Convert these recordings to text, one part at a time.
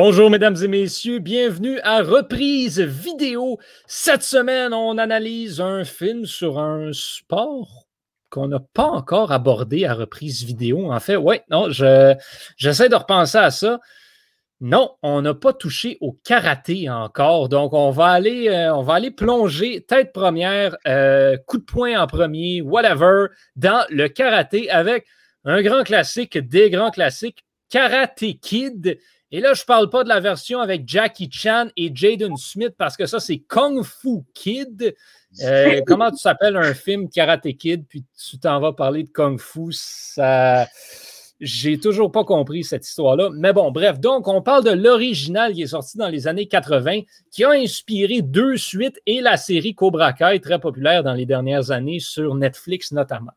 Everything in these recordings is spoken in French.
Bonjour mesdames et messieurs, bienvenue à Reprise Vidéo. Cette semaine, on analyse un film sur un sport qu'on n'a pas encore abordé à Reprise Vidéo. En fait, ouais, non, j'essaie de repenser à ça. Non, on n'a pas touché au karaté encore. Donc, on va aller, euh, on va aller plonger tête première, euh, coup de poing en premier, whatever, dans le karaté avec un grand classique des grands classiques, Karate Kid. Et là, je ne parle pas de la version avec Jackie Chan et Jaden Smith parce que ça, c'est Kung Fu Kid. Euh, comment tu s'appelles un film Karate Kid, puis tu t'en vas parler de Kung Fu? Ça. J'ai toujours pas compris cette histoire-là. Mais bon, bref, donc on parle de l'original qui est sorti dans les années 80, qui a inspiré deux suites et la série Cobra Kai, très populaire dans les dernières années sur Netflix notamment.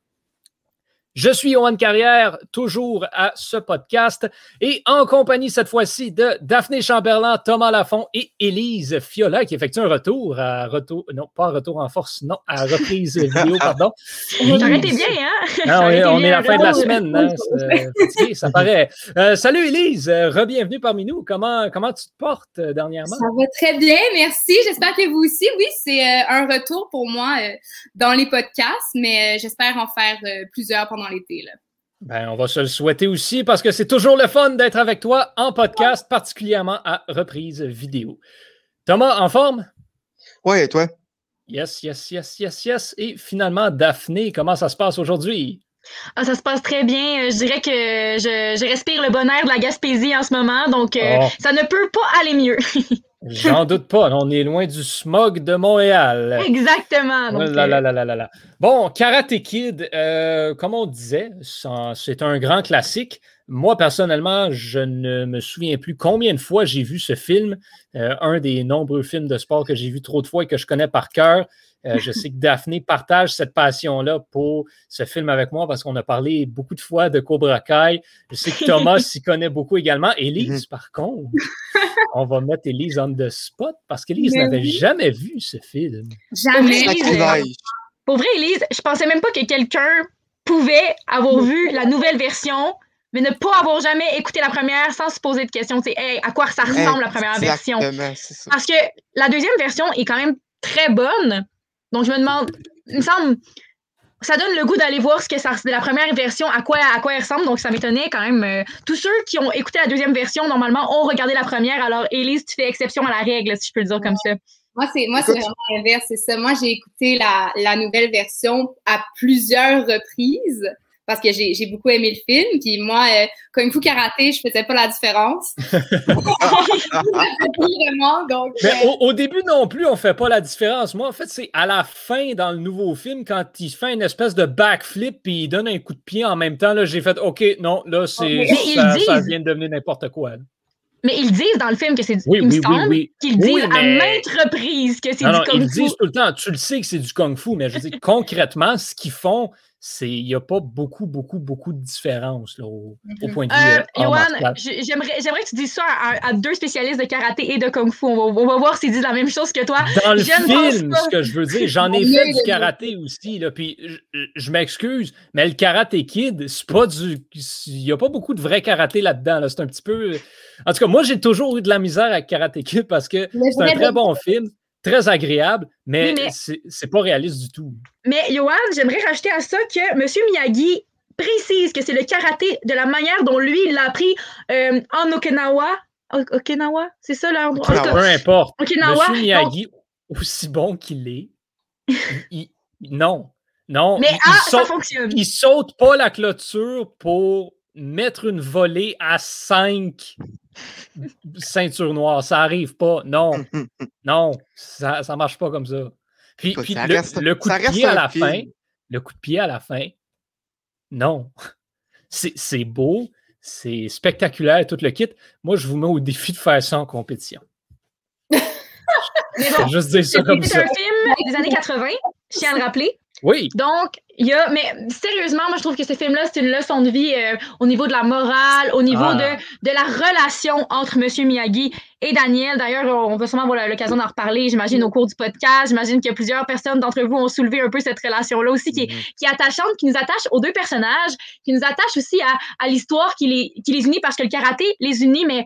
Je suis Johan Carrière, toujours à ce podcast, et en compagnie cette fois-ci de Daphné Chamberlain, Thomas Lafont et Élise Fiola, qui effectue un retour à retour, non, pas un retour en force, non, à reprise vidéo, pardon. J'arrêtais bien, hein? Non, on, est, à la fin de la semaine, hein? ça paraît. Euh, salut Élise, re-bienvenue parmi nous. Comment, comment tu te portes euh, dernièrement? Ça va très bien, merci. J'espère que vous aussi. Oui, c'est euh, un retour pour moi dans les podcasts, mais j'espère en faire plusieurs pendant l'été. Ben, on va se le souhaiter aussi parce que c'est toujours le fun d'être avec toi en podcast, particulièrement à reprise vidéo. Thomas, en forme? Oui, et toi? Yes, yes, yes, yes, yes. Et finalement, Daphné, comment ça se passe aujourd'hui? Ah, ça se passe très bien. Je dirais que je, respire le bon air de la Gaspésie en ce moment, donc euh, oh. ça ne peut pas aller mieux. J'en doute pas. On est loin du smog de Montréal. Exactement. Euh, bon, Karate Kid, euh, comme on disait, c'est un grand classique. Moi, personnellement, je ne me souviens plus combien de fois j'ai vu ce film. Euh, un des nombreux films de sport que j'ai vu trop de fois et que je connais par cœur. Euh, je sais que Daphné partage cette passion-là pour ce film avec moi parce qu'on a parlé beaucoup de fois de Cobra Kai. Je sais que Thomas s'y connaît beaucoup également. Élise, mhm. par contre, on va mettre Élise on the spot parce qu'Élise n'avait jamais vu ce film. Jamais. Pour vrai, Élise, je pensais même pas que quelqu'un pouvait avoir vu la nouvelle version mais ne pas avoir jamais écouté la première sans se poser de questions. C'est hey, à quoi ça ressemble la première version? Parce que la deuxième version est quand même très bonne, donc, je me demande, il me semble, ça donne le goût d'aller voir ce que ça, la première version, à quoi, à quoi elle ressemble. Donc, ça m'étonnait quand même. Euh, tous ceux qui ont écouté la deuxième version, normalement, ont regardé la première. Alors, Élise, tu fais exception à la règle, si je peux le dire comme ça. Moi, c'est moi, c'est vraiment l'inverse, c'est ça. Moi, j'ai écouté la, la nouvelle version à plusieurs reprises parce que j'ai beaucoup aimé le film. Puis moi, euh, comme Kung Fu Karaté, je faisais pas la différence. donc, Mais euh, au, début non plus, on fait pas la différence. Moi, en fait, c'est à la fin dans le nouveau film, quand il fait une espèce de backflip puis il donne un coup de pied en même temps, là, j'ai fait OK, non, là, c'est ça, vient de devenir n'importe quoi. Mais ils disent dans le film que c'est du. Oui, me semble qu'ils disent à maintes reprises que c'est du kung fu. Ils disent tout le temps, tu le sais que c'est du kung fu, mais je veux dire, concrètement, ce qu'ils font, il n'y a pas beaucoup, beaucoup, beaucoup de différence au, mm-hmm. point de vue. Euh, j'aimerais, j'aimerais que tu dises ça à, deux spécialistes de karaté et de kung fu. On va, voir s'ils disent la même chose que toi. Dans le film, ce que je veux dire, j'en ai fait du karaté aussi. Là, puis je, m'excuse, mais le karaté kid, c'est pas du. Il n'y a pas beaucoup de vrai karaté là-dedans. Là. C'est un petit peu. En tout cas, moi, j'ai toujours eu de la misère avec Karate Kid parce que c'est un très bon film très agréable, mais, mais c'est pas réaliste du tout. Mais Johan, j'aimerais rajouter à ça que M. Miyagi précise que c'est le karaté de la manière dont lui, il l'a appris euh, en Okinawa. Okinawa, c'est ça l'endroit? Peu importe. Okinawa. M. Miyagi, aussi bon qu'il est, non. Non, mais il, ah, saute, ça fonctionne. Il saute pas la clôture pour mettre une volée à 5 ceinture noire, ça arrive pas. Non, non, ça, ça marche pas comme ça. Puis, puis le, coup de pied à la fin, le coup de pied à la fin, non. C'est beau, c'est spectaculaire, tout le kit. Moi, je vous mets au défi de faire ça en compétition. Juste dire ça comme ça. C'est un film des années 80, je tiens à le rappeler. Oui. Donc, il y a, mais sérieusement, moi, je trouve que ce film-là, c'est une leçon de vie euh, au niveau de la morale, au niveau ah. de, de la relation entre M. Miyagi et Daniel. D'ailleurs, on va sûrement avoir l'occasion d'en reparler, j'imagine, au cours du podcast. J'imagine que plusieurs personnes d'entre vous ont soulevé un peu cette relation-là aussi, qui, est, mm-hmm. qui est attachante, qui nous attache aux deux personnages, qui nous attache aussi à, à l'histoire qui les, qui les unit parce que le karaté les unit, mais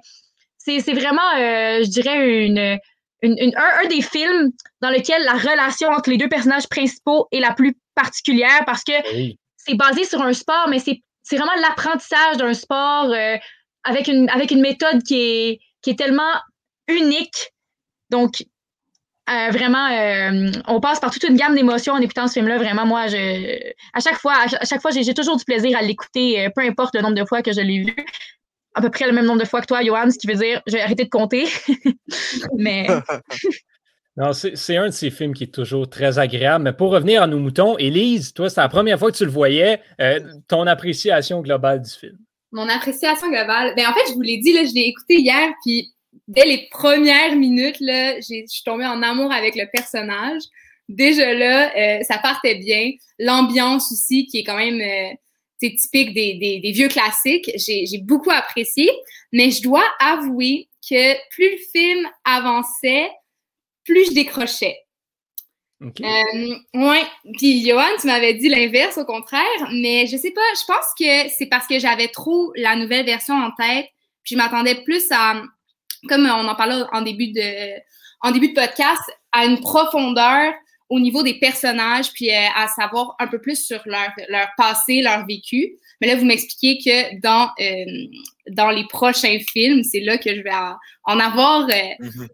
c'est vraiment, euh, je dirais, une, une, un, des films dans lequel la relation entre les deux personnages principaux est la plus particulière parce que c'est basé sur un sport, mais c'est vraiment l'apprentissage d'un sport euh, avec, une, avec une méthode qui est, qui est tellement unique. Donc, euh, vraiment, euh, on passe par toute une gamme d'émotions en écoutant ce film-là. Vraiment, moi, je, à chaque fois, à chaque fois, j'ai toujours du plaisir à l'écouter, peu importe le nombre de fois que je l'ai vu à peu près le même nombre de fois que toi, Johan, ce qui veut dire j'ai arrêté de compter. mais. Non, c'est un de ces films qui est toujours très agréable. Mais pour revenir à nos moutons, Élise, toi, c'est la première fois que tu le voyais. Euh, ton appréciation globale du film? Mon appréciation globale, ben en fait, je vous l'ai dit, là, je l'ai écouté hier, puis dès les premières minutes, là, je suis tombée en amour avec le personnage. Déjà là, euh, ça partait bien. L'ambiance aussi, qui est quand même euh, c'est typique des, des, vieux classiques. J'ai beaucoup apprécié, mais je dois avouer que plus le film avançait, plus je décrochais. Euh, ouais. Puis Johan, tu m'avais dit l'inverse au contraire, mais je sais pas, je pense que c'est parce que j'avais trop la nouvelle version en tête, puis je m'attendais plus à, comme on en parlait en début de, en début de podcast, à une profondeur au niveau des personnages, puis euh, à savoir un peu plus sur leur, leur passé, leur vécu. Mais là, vous m'expliquez que dans, euh, dans les prochains films, c'est là que je vais en avoir euh,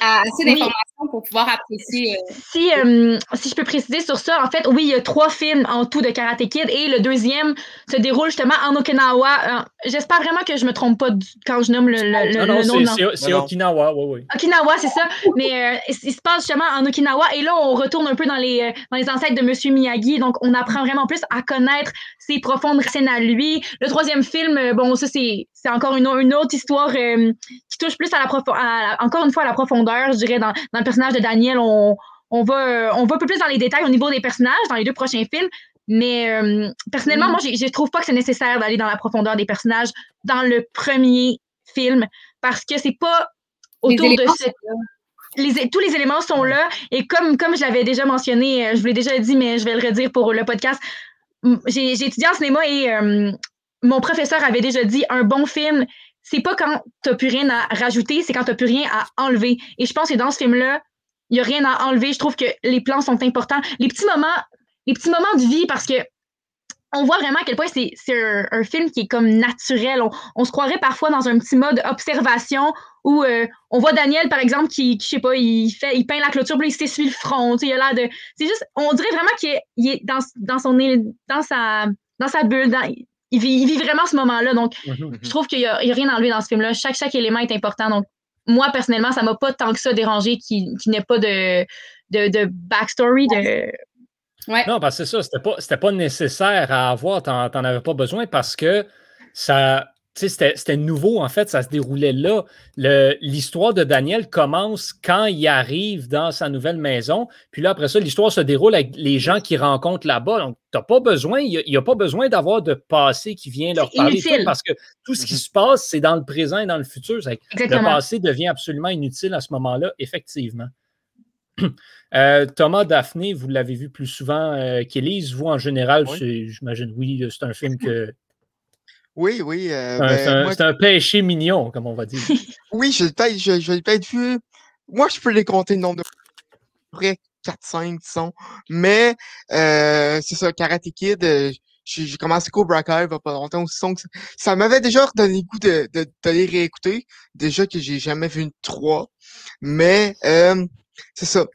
assez d'informations pour pouvoir apprécier. Euh, si, euh, si je peux préciser sur ça, en fait, oui, il y a trois films en tout de Karate Kid et le deuxième se déroule justement en Okinawa. Euh, j'espère vraiment que je me trompe pas quand je nomme le, le, non, nom. C'est Okinawa, oui, oui. Okinawa, c'est ça. Mais il, se passe justement en Okinawa et là, on retourne un peu dans les, dans les ancêtres de Monsieur Miyagi. Donc, on apprend vraiment plus à connaître ses profondes racines à lui. Le troisième film, bon, ça, c'est encore une, une, autre histoire qui touche plus à la à, encore une fois à la profondeur je dirais, dans, le personnage de Daniel. On, on, va, on va un peu plus dans les détails au niveau des personnages dans les deux prochains films. Mais euh, personnellement, moi, je ne trouve pas que c'est nécessaire d'aller dans la profondeur des personnages dans le premier film parce que c'est pas autour de ce. Les, tous les éléments sont là. Et comme, comme je l'avais déjà mentionné, euh, je vous l'ai déjà dit, mais je vais le redire pour le podcast, j'ai étudié en cinéma et euh, mon professeur avait déjà dit un bon film, c'est pas quand t'as plus rien à rajouter, c'est quand t'as plus rien à enlever. Et je pense que dans ce film-là, il y a rien à enlever. Je trouve que les plans sont importants. Les petits moments, les petits moments de vie, parce que on voit vraiment à quel point c'est un, film qui est comme naturel. On, se croirait parfois dans un petit mode observation où euh, on voit Daniel, par exemple, qui, je sais pas, il fait, il peint la clôture, puis il s'essuie le front. L'air de. C'est juste, on dirait vraiment qu'il est, dans, dans, son, dans, sa, dans sa bulle. Il vit, vraiment ce moment-là. Donc, mhm, mhm. je trouve qu'il n'y a, rien à enlever dans ce film-là. Chaque, chaque élément est important. Donc, moi, personnellement, ça ne m'a pas tant que ça dérangé qu'il n'y ait pas de, de, de backstory. De... Non, parce que c'est ça, c'était pas, pas nécessaire à avoir, Tu n'en avais pas besoin parce que ça, c'était nouveau, en fait, ça se déroulait là. L'histoire de Daniel commence quand il arrive dans sa nouvelle maison. Puis là, après ça, l'histoire se déroule avec les gens qu'il rencontre là-bas. Donc, tu pas besoin, il n'y a, pas besoin d'avoir de passé qui vient leur parler. parce que tout ce qui mm-hmm. se passe, c'est dans le présent et dans le futur. Le passé devient absolument inutile à ce moment-là, effectivement. Euh, Thomas Daphné, vous l'avez vu plus souvent euh, qu'Élise. Vous, en général, j'imagine, oui, c'est un film que oui, oui. Euh, ben, c'est un, péché mignon, comme on va dire. oui, je vais je, je être vu. Moi, je peux les compter le nombre de près 4, 5, disons. Mais euh, c'est ça, Karate Kid, euh, j'ai commencé Cobra Kai il va pas longtemps aussi. ça m'avait déjà donné le goût de, de, de, les réécouter. Déjà que j'ai jamais vu une 3. Mais euh, c'est ça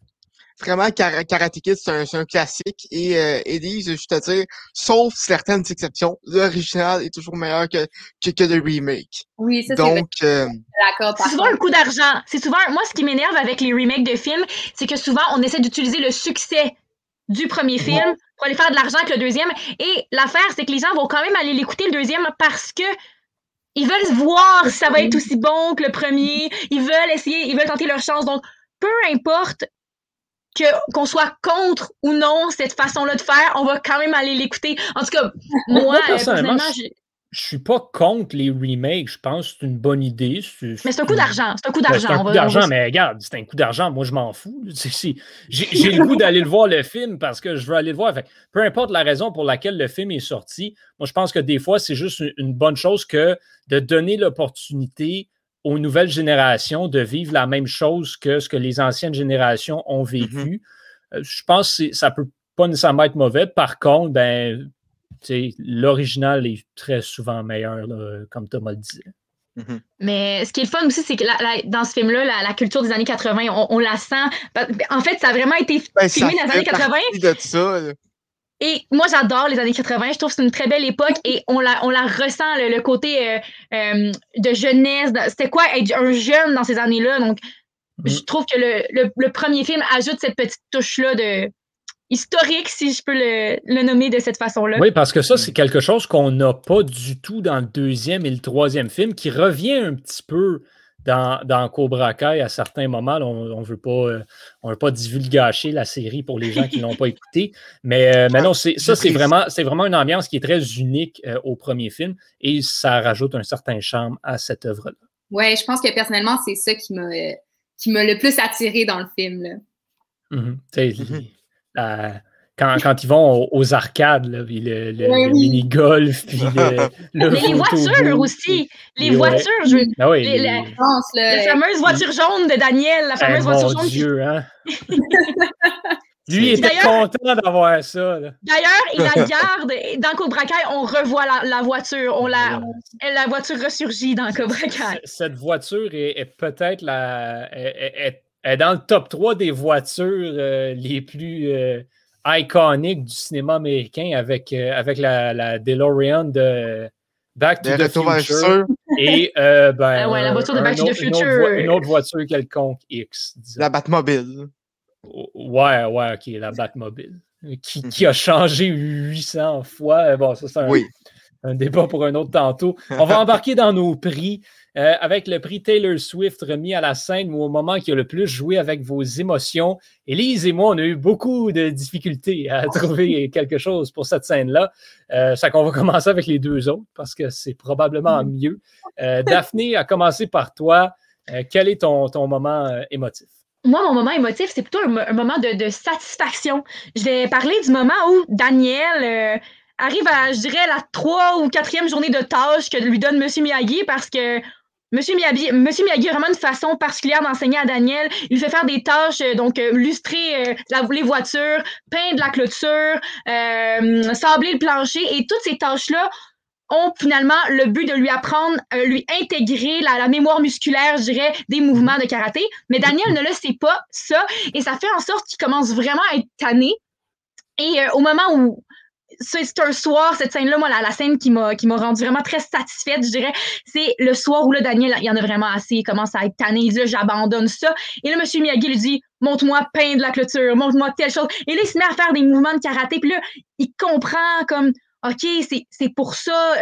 vraiment, Karate Kid, c'est un, un, classique. Et euh, Elise, je te dire, sauf certaines exceptions, l'original est toujours meilleur que, que, que le remake. Oui, ça c'est Donc, euh, C'est souvent un coup d'argent. C'est souvent, moi, ce qui m'énerve avec les remakes de films, c'est que souvent, on essaie d'utiliser le succès du premier film pour aller faire de l'argent avec le deuxième. Et l'affaire, c'est que les gens vont quand même aller l'écouter le deuxième parce que ils veulent voir si ça va être aussi bon que le premier. Ils veulent essayer, ils veulent tenter leur chance. Donc, peu importe que qu'on soit contre ou non cette façon-là de faire, on va quand même aller l'écouter. En tout cas, moi, personnellement, je, je suis pas contre les remakes. Je pense que c'est une bonne idée. Mais c'est un coup d'argent. C'est un coup d'argent. C'est un coup d'argent, mais regarde, c'est un coup d'argent. Moi, je m'en fous. J'ai le goût d'aller le voir le film parce que je veux aller le voir. peu importe la raison pour laquelle le film est sorti, moi, je pense que des fois, c'est juste une bonne chose que de donner l'opportunité aux nouvelles générations de vivre la même chose que ce que les anciennes générations ont Mm-hmm. vécu. Euh, je pense que ça peut pas nécessairement être mauvais. Par contre, ben, l'original est très souvent meilleur, là, comme Thomas le disait. Mhm. Mais ce qui est le fun aussi, c'est que la- la- dans ce film-là, la, la culture des années 80, on, on la sent. En fait, ça a vraiment été Ben, filmé dans les années 80. partie de ça. Et moi, j'adore les années 80. Je trouve que c'est une très belle époque et on la, on la ressent, le, le côté euh, euh, de jeunesse. C'était quoi être un jeune dans ces années-là? Donc, Mhm. je trouve que le, le- le premier film ajoute cette petite touche-là de historique, si je peux le, le nommer de cette façon-là. Oui, parce que ça, c'est quelque chose qu'on n'a pas du tout dans le deuxième et le troisième film, qui revient un petit peu dans, dans Cobra Kai à certains moments. Là, on ne veut pas, euh, on veut pas divulgacher la série pour les gens qui ne l'ont pas écouté. Mais, euh, mais non, ça, c'est vraiment, c'est vraiment une ambiance qui est très unique euh, au premier film et ça rajoute un certain charme à cette œuvre-là. Ouais, je pense que personnellement, c'est ça qui m'a euh, qui m'a le plus attiré dans le film. Là. Mhm. Tu sais, Mhm. la- quand, quand ils vont aux, aux arcades, là, puis le, mini-golf, puis le, le Mais les voitures aussi. Les voitures, je veux- Ah oui, Les- les- la- fameuse voiture jaune de Daniel, la Eh, fameuse voiture mon jaune. qui- Dieu, hein? Lui, il était content d'avoir ça. D'ailleurs, il la garde. et Dans Cobra Kai, on revoit la, la voiture. On la, la voiture ressurgit dans Cobra Kai. Cette voiture est, est peut-être la. est- est dans le top 3 des voitures euh, les plus euh, iconiques du cinéma américain avec, euh, avec la, la DeLorean de Back to De the Future. futur, Et euh, ben, Ah ouais, la un- voiture de Back to the autre- une autre Future. Une autre, voiture quelconque X. disons. la Batmobile. Ouais, ouais, ok, la Batmobile. Qui, qui a changé 800 fois. Bon, ça, c'est un, Oui. un débat pour un autre tantôt. On va embarquer dans nos prix euh, avec le prix Taylor Swift remis à la scène ou au moment qui a le plus joué avec vos émotions. Élise et moi, on a eu beaucoup de difficultés à trouver quelque chose pour cette scène-là. Euh, ça qu'on va commencer avec les deux autres parce que c'est probablement mieux. Euh, Daphné, à commencer par toi. Euh, quel est ton, ton moment émotif? Moi, mon moment émotif, c'est plutôt un, mo- un moment de, de satisfaction. Je vais parler du moment où Daniel euh, arrive à, je dirais, la trois ou quatrième journée de tâche que lui donne M. Miyagi parce que M. Miyagi, Monsieur Miyagi a vraiment une façon particulière d'enseigner à Daniel. Il fait faire des tâches, euh, donc euh, lustrer euh, les voitures, peindre la clôture, sabler le plancher. Et toutes ces tâches-là ont finalement le but de lui apprendre, lui intégrer la, la mémoire musculaire, je dirais, des mouvements de karaté. Mais Daniel ne le sait pas, ça, et ça fait en sorte qu'il commence vraiment à être tanné. Et au moment où c'est un soir, cette scène-là, moi, la, la scène qui m'a qui m'a rendu vraiment très satisfaite, je dirais, c'est le soir où là, Daniel, il y en a vraiment assez, il commence à être tanné, il dit là, j'abandonne ça. Et là, M. Miyagi lui dit, montre-moi peindre la clôture, montre-moi telle chose. Et là, il se met à faire des mouvements de karaté, puis là, il comprend comme, OK, c'est c'est pour ça,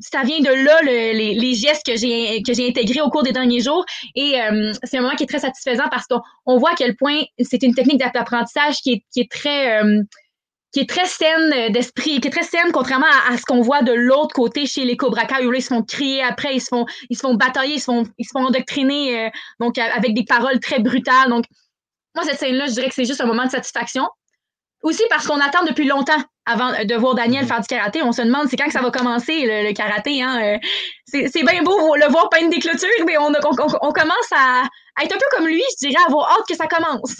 ça vient de là, le- les, les gestes que j'ai que j'ai intégrés au cours des derniers jours. Et euh, c'est un moment qui est très satisfaisant parce qu'on on voit à quel point c'est une technique d'apprentissage qui est, qui est très... euh, qui est très saine euh, d'esprit, qui est très saine contrairement à, à ce qu'on voit de l'autre côté chez les Cobra Kai où là ils se font crier après, ils se font ils se font batailler, ils se font ils se font endoctriner euh, donc avec des paroles très brutales. Donc moi cette scène là, je dirais que c'est juste un moment de satisfaction. Aussi parce qu'on attend depuis longtemps avant euh, de voir Daniel Mhm. faire du karaté. On se demande c'est quand que ça va commencer le, le karaté. Hein? euh. C'est bien beau le voir peindre des clôtures, mais on, a- on, on- on commence à, à être un peu comme lui, je dirais, à avoir hâte que ça commence.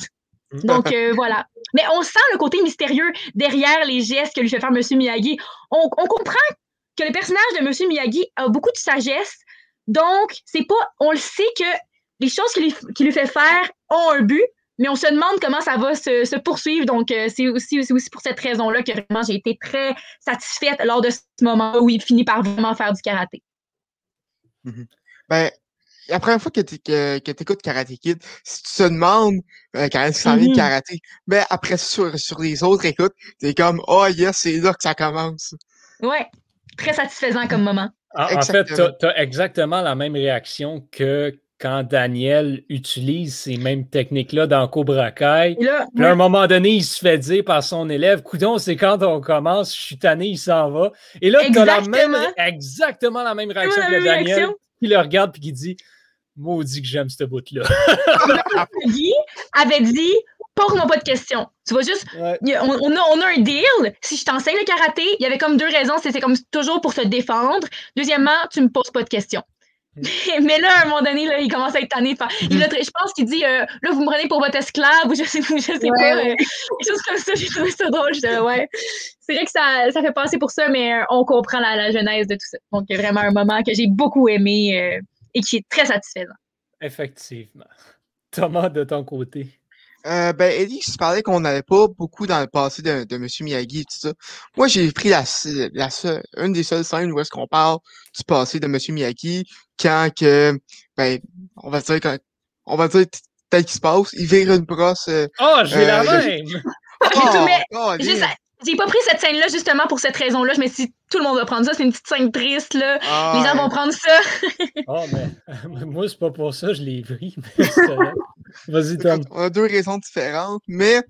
Donc euh, voilà. Mais on sent le côté mystérieux derrière les gestes que lui fait faire M. Miyagi. On, on comprend que le personnage de M. Miyagi a beaucoup de sagesse. Donc, c'est pas. On le sait que les choses qu'il lui, fait faire ont un but, mais on se demande comment ça va se, se poursuivre. Donc, euh, c'est aussi, pour cette raison-là que vraiment j'ai été très satisfaite lors de ce moment où il finit par vraiment faire du karaté. Ben, la première fois que tu que, que écoutes Karate Kid, si tu te demandes euh, quand est-ce que ça vient de karaté, ben après sur, sur les autres écoutes, t'es comme Oh yes, c'est là que ça commence. Ouais, très satisfaisant comme moment. En, en fait, tu as, exactement la même réaction que quand Daniel utilise ces mêmes techniques-là dans Cobra Kai. Puis à un moment donné, il se fait dire par son élève Coudon, c'est quand on commence, je suis tanné, il s'en va. Et là, tu as la même, Exactement. la même réaction la que Daniel réaction. qui le regarde et qui dit Maudit que j'aime ce bout-là. Guy avait dit pose-moi pas de questions. Tu vois juste, Ouais. a- on, on a, on a un deal. Si je t'enseigne le karaté, il y avait comme deux raisons. C'était comme toujours pour te défendre. Deuxièmement, tu me poses pas de questions. mais là, à un moment donné, là, il commence à être tanné. Il je pense qu'il dit euh, Là, vous me prenez pour votre esclave, ou je sais, je sais pas. Euh, quelque chose comme ça, j'ai trouvé ça drôle. ouais. C'est vrai que ça, ça fait passer pour ça, mais euh, on comprend la, la, genèse de tout ça. Donc, vraiment un moment que j'ai beaucoup aimé et qui est très satisfaisant. Effectivement. Thomas, de ton côté. Euh, ben, Ellie, tu parlais qu'on n'avait pas beaucoup dans le passé de, de M. Miyagi et tout ça. Moi, j'ai pris la, la seule, une des seules scènes où est-ce qu'on parle du passé de M. Miyagi quand que, ben, on va dire quand, on va dire tel qu'il se passe, il vire une brosse. Euh, oh, j'ai la euh, même! Oh, j'ai pas pris cette scène-là justement pour cette raison-là. Je me suis dit, tout le monde va prendre ça. C'est une petite scène triste, là. Ah, Les gens vont prendre ça. oh, mais moi, c'est pas pour ça, je l'ai pris. Vas-y, Tom. On a deux raisons différentes, mais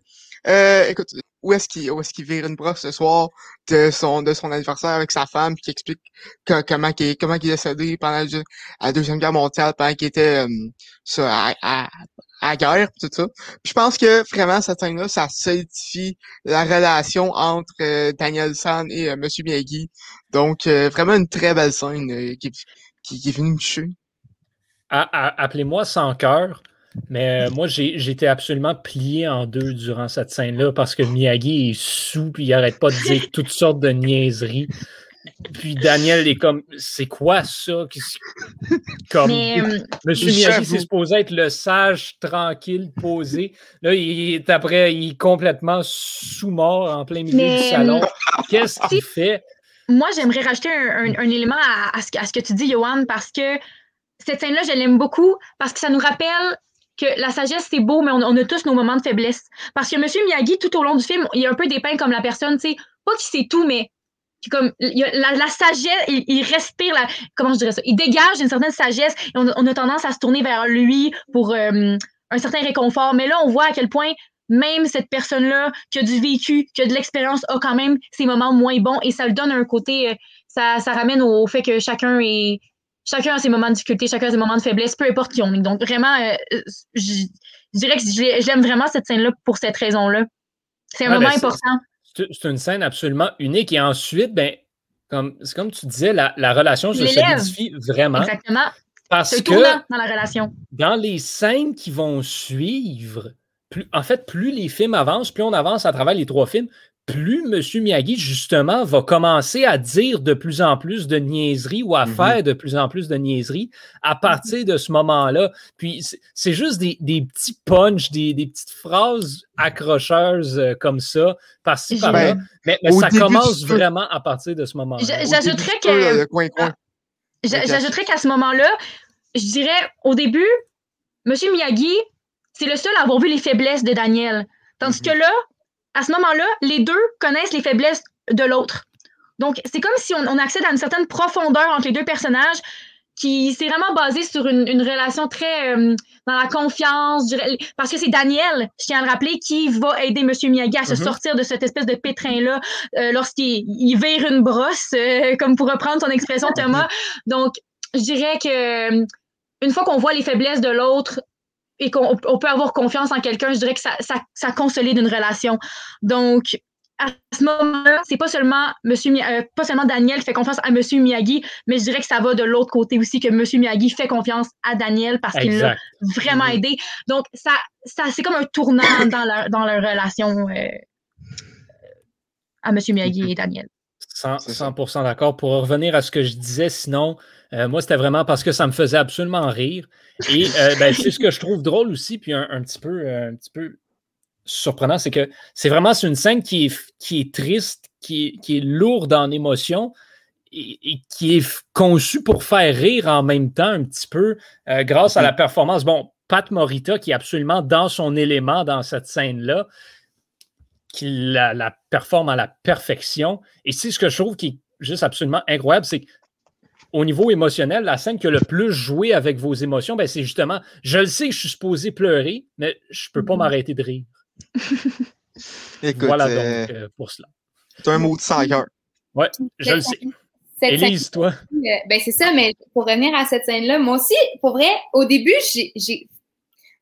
euh, écoute, où est-ce qu'il est qu'il vire une brosse ce soir de son de son anniversaire avec sa femme, puis qui explique comment il comment il est décédé pendant la, deuxième guerre mondiale, pendant qu'il était euh, à, à, à guerre, tout ça. je pense que vraiment cette scène-là, ça solidifie la relation entre euh, Daniel San et euh, Monsieur Miyagi. Donc euh, vraiment une très belle scène qui, qui, est venue me toucher. Appelez-moi sans cœur. Mais moi, j'étais absolument plié en deux durant cette scène-là parce que Miyagi est sous puis il arrête pas de dire toutes sortes de niaiseries. Puis Daniel est comme, c'est quoi ça? Comme, euh, Monsieur Miyagi, c'est supposé être le sage, tranquille, posé. Là, il est après, il est complètement sous-mort en plein milieu du salon. Euh, Qu'est-ce qu'il fait? Moi, j'aimerais rajouter un, élément à, ce, que tu dis, Johan, parce que cette scène-là, je l'aime beaucoup parce que ça nous rappelle que la sagesse, c'est beau, mais on, a tous nos moments de faiblesse. Parce que Monsieur Miyagi, tout au long du film, il est un peu dépeint comme la personne, tu sais, pas qu'il sait tout, mais comme la, sagesse, il, respire la, comment je dirais ça, il dégage une certaine sagesse et on, a tendance à se tourner vers lui pour euh, un certain réconfort. Mais là, on voit à quel point même cette personne-là qui a du vécu, qui a de l'expérience, a quand même ses moments moins bons et ça lui donne un côté, euh, ça, ça ramène au, fait que chacun est, chacun a ses moments de difficulté, chacun a ses moments de faiblesse, peu importe qui on est. Donc vraiment, euh, je, dirais que j'aime vraiment cette scène-là pour cette raison-là. C'est un moment ben, important c'est une scène absolument unique. Et ensuite, ben, comme, c'est comme tu disais, la, relation se solidifie vraiment. Exactement. Parce que dans la relation. Dans les scènes qui vont suivre, plus, en fait, plus les films avancent, plus on avance à travers les trois films, plus M. Miyagi, justement, va commencer à dire de plus en plus de niaiseries ou à mm-hmm. faire de plus en plus de niaiseries à partir de ce moment-là. Puis c'est juste des, petits punchs, des, petites phrases accrocheuses euh, comme ça, par-ci, par-là. Mais, ça commence vraiment à partir de ce moment-là. J'ajouterais que. J'ajouterais qu'à ce moment-là, je dirais, au début, M. Miyagi, c'est le seul à avoir vu les faiblesses de Daniel. Tandis mm-hmm. que là, à ce moment-là, les deux connaissent les faiblesses de l'autre. Donc, c'est comme si on, accède à une certaine profondeur entre les deux personnages qui s'est vraiment basé sur une, relation très euh, dans la confiance, parce que c'est Daniel, je tiens à le rappeler, qui va aider M. Miyagi à se mm-hmm. sortir de cette espèce de pétrin-là euh, lorsqu'il il vire une brosse, euh, comme pour reprendre ton expression, Thomas. Donc, je dirais que une fois qu'on voit les faiblesses de l'autre, et qu'on peut avoir confiance en quelqu'un, je dirais que ça, ça, consolide une relation. Donc, à ce moment-là, c'est pas seulement Monsieur euh, pas seulement Daniel fait confiance à Monsieur Miyagi, mais je dirais que ça va de l'autre côté aussi que Monsieur Miyagi fait confiance à Daniel parce qu'il l'a vraiment mm-hmm. aidé. Donc ça, ça c'est comme un tournant dans leur dans leur relation euh, à Monsieur Miyagi et Daniel. 100%, d'accord. Pour revenir à ce que je disais, sinon, euh, moi, c'était vraiment parce que ça me faisait absolument rire. Et euh, ben, c'est ce que je trouve drôle aussi, puis un, petit, peu, euh, un petit peu surprenant, c'est que c'est vraiment une scène qui est, qui est triste, qui est, lourde en émotion et, qui est conçue pour faire rire en même temps un petit peu grâce à la performance. Bon, Pat Morita qui est absolument dans son élément dans cette scène-là qui la, performe à la perfection. Et c'est ce que je trouve qui est juste absolument incroyable, c'est qu'au niveau émotionnel, la scène qui a le plus joué avec vos émotions, ben, c'est justement, je le sais que je suis supposé pleurer, mais je ne peux pas mm-hmm. m'arrêter de rire. voilà donc euh, euh, pour cela. C'est un mot de sang Oui, je le sais. Élise, toi? Euh, ben c'est ça, mais pour revenir à cette scène-là, moi aussi, pour vrai, au début, j'ai.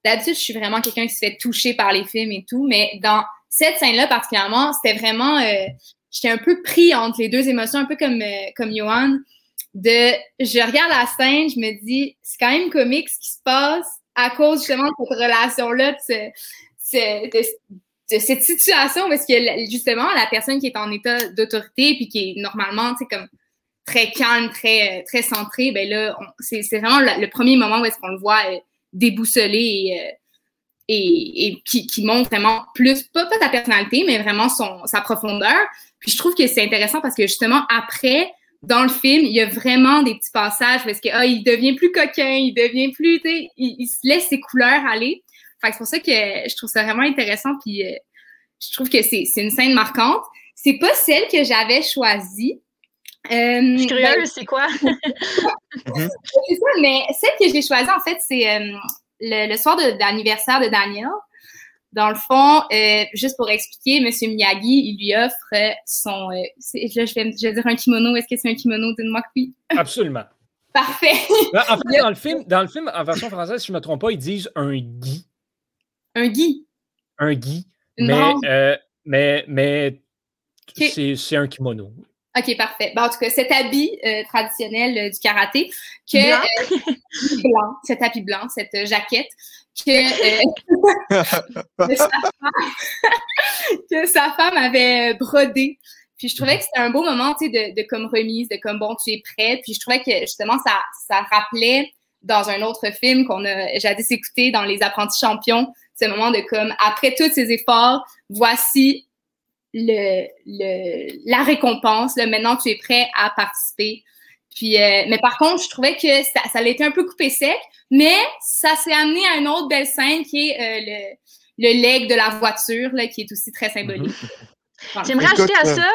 D'habitude, je suis vraiment quelqu'un qui se fait toucher par les films et tout, mais dans cette scène-là particulièrement, c'était vraiment, euh, j'étais un peu pris entre les deux émotions, un peu comme euh, comme Johan. De, je regarde la scène, je me dis, c'est quand même comique ce qui se passe à cause justement de cette relation-là, de, de, cette situation parce que justement, la personne qui est en état d'autorité puis qui est normalement, tu comme très calme, très, très centré, ben là, c'est vraiment le, premier moment où est-ce qu'on le voit euh, déboussolé et, euh, et, et qui, qui, montre vraiment plus, pas, pas sa personnalité, mais vraiment son, sa profondeur. Puis je trouve que c'est intéressant parce que justement, après, dans le film, il y a vraiment des petits passages parce que ah, il devient plus coquin, il devient plus, tu sais, il, se laisse ses couleurs aller. Fait c'est pour ça que je trouve ça vraiment intéressant. Puis euh, je trouve que c'est une scène marquante. C'est pas celle que j'avais choisie. Euh, je suis curieuse, ben, c'est quoi? c'est ça, mais celle que j'ai choisie, en fait, c'est euh, le, le, soir d'anniversaire de, Daniel. Dans le fond, euh, juste pour expliquer, M. Miyagi, il lui offre son. Euh, là, je vais, je vais, dire un kimono. Est-ce que c'est un kimono? Dites-moi que oui. Absolument. Parfait. Ben, en fait, dans le, film, dans le film, en version française, si je ne me trompe pas, ils disent un gui. Un gui. Un gui. Mais, euh, mais, mais c'est un kimono. OK, parfait. en tout cas, cet habit euh, traditionnel euh, du karaté, que blanc. blanc, cet habit blanc, cette jaquette, que, que, sa femme, avait brodé. Puis je trouvais que c'était un beau moment, tu sais, de, de, comme remise, de comme bon, tu es prêt. Puis je trouvais que justement, ça, ça rappelait dans un autre film qu'on a jadis écouté dans Les Apprentis Champions, ce moment de comme après tous ces efforts, voici le, le, la récompense. Là, maintenant, tu es prêt à participer. Puis, euh, mais par contre, je trouvais que ça, ça été un peu coupé sec, mais ça s'est amené à une autre belle scène qui est euh, le, le leg de la voiture, là, qui est aussi très symbolique. Mhm. J'aimerais ajouter à ça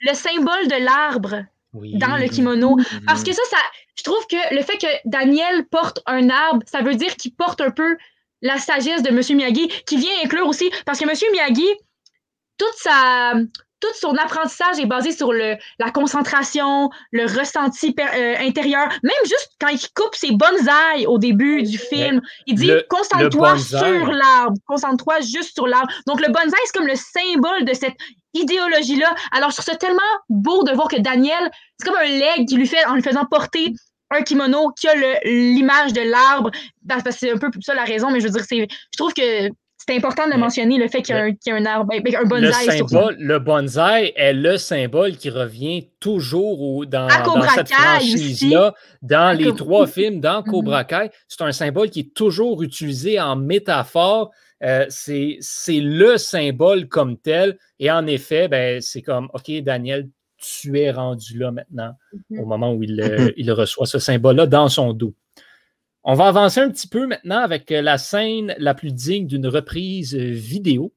le symbole de l'arbre dans le kimono. Parce que ça, ça, je trouve que le fait que Daniel porte un arbre, ça veut dire qu'il porte un peu la sagesse de M. Miyagi, qui vient inclure aussi, parce que M. Miyagi, toute sa, tout son apprentissage est basé sur le, la concentration, le ressenti euh, intérieur. Même juste quand il coupe ses bonsaïs au début du film, il dit concentre-toi sur l'arbre, concentre-toi juste sur l'arbre. Donc le bonsaï, c'est comme le symbole de cette idéologie-là. Alors je trouve ça tellement beau de voir que Daniel, c'est comme un leg qui lui fait en lui faisant porter un kimono qui a l'image de l'arbre. Parce que c'est un peu ça la raison, mais je veux dire, je trouve que c'est important de mentionner le fait qu'il y, a un arbre, ben, un bonsaï. Le, symbole, le bonsaï est le symbole qui revient toujours dans, dans cette franchise-là, dans les trois films, dans mm-hmm. Cobra Kai. C'est un symbole qui est toujours utilisé en métaphore. Euh, c'est le symbole comme tel. Et en effet, ben, c'est comme, OK, Daniel, tu es rendu là maintenant, mm-hmm. au moment où il, euh, il reçoit ce symbole-là dans son dos. On va avancer un petit peu maintenant avec euh, la scène la plus digne d'une reprise euh, vidéo.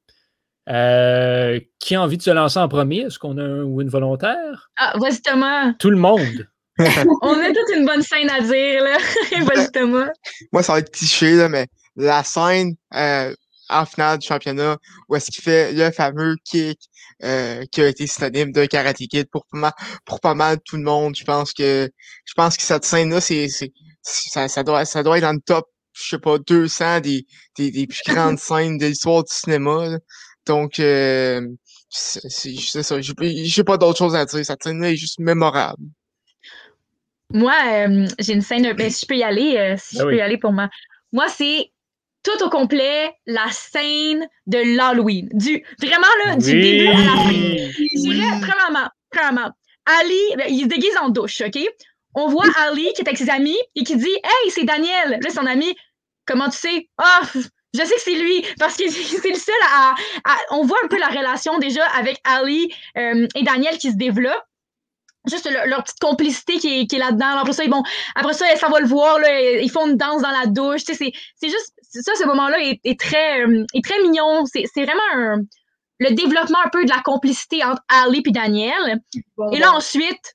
Euh, qui a envie de se lancer en premier? Est-ce qu'on a un ou une volontaire? Ah, vas-y Thomas. Tout le monde. On a toute une bonne scène à dire, là. vas-y Thomas. Moi, ça va être cliché, là, mais la scène en finale du championnat où est-ce qu'il fait le fameux kick qui a été synonyme de Karate Kid pour pas mal, pour pas mal tout le monde. Je pense que je pense que cette scène-là, c'est ça, ça, doit, ça doit être dans le top, je sais pas, 200 des, des, des plus grandes scènes de l'histoire du cinéma. Donc, euh, c'est ça. J'ai pas d'autre chose à dire. Cette scène-là est juste mémorable. Moi, euh, j'ai une scène. Ben, si je peux y aller, euh, si je ben peux y aller pour moi. Moi, c'est tout au complet la scène de l'Halloween. Du, vraiment, là, du début à la fin. Je premièrement, premièrement, Ali, ben, il se déguise en douche, OK? On voit Ali qui est avec ses amis et qui dit Hey, c'est Daniel. Là, son ami, comment tu sais? Ah, je sais que c'est lui parce que c'est le seul à, On voit un peu la relation déjà avec Ali euh, et Daniel qui se développe. Juste leur petite complicité qui est, là-dedans. Après ça, bon, après ça, ça va le voir, là, ils font une danse dans la douche. C'est juste, ça, ce moment-là est, très, euh, est très mignon. C'est vraiment le développement un peu de la complicité entre Ali et Daniel. et là, ensuite,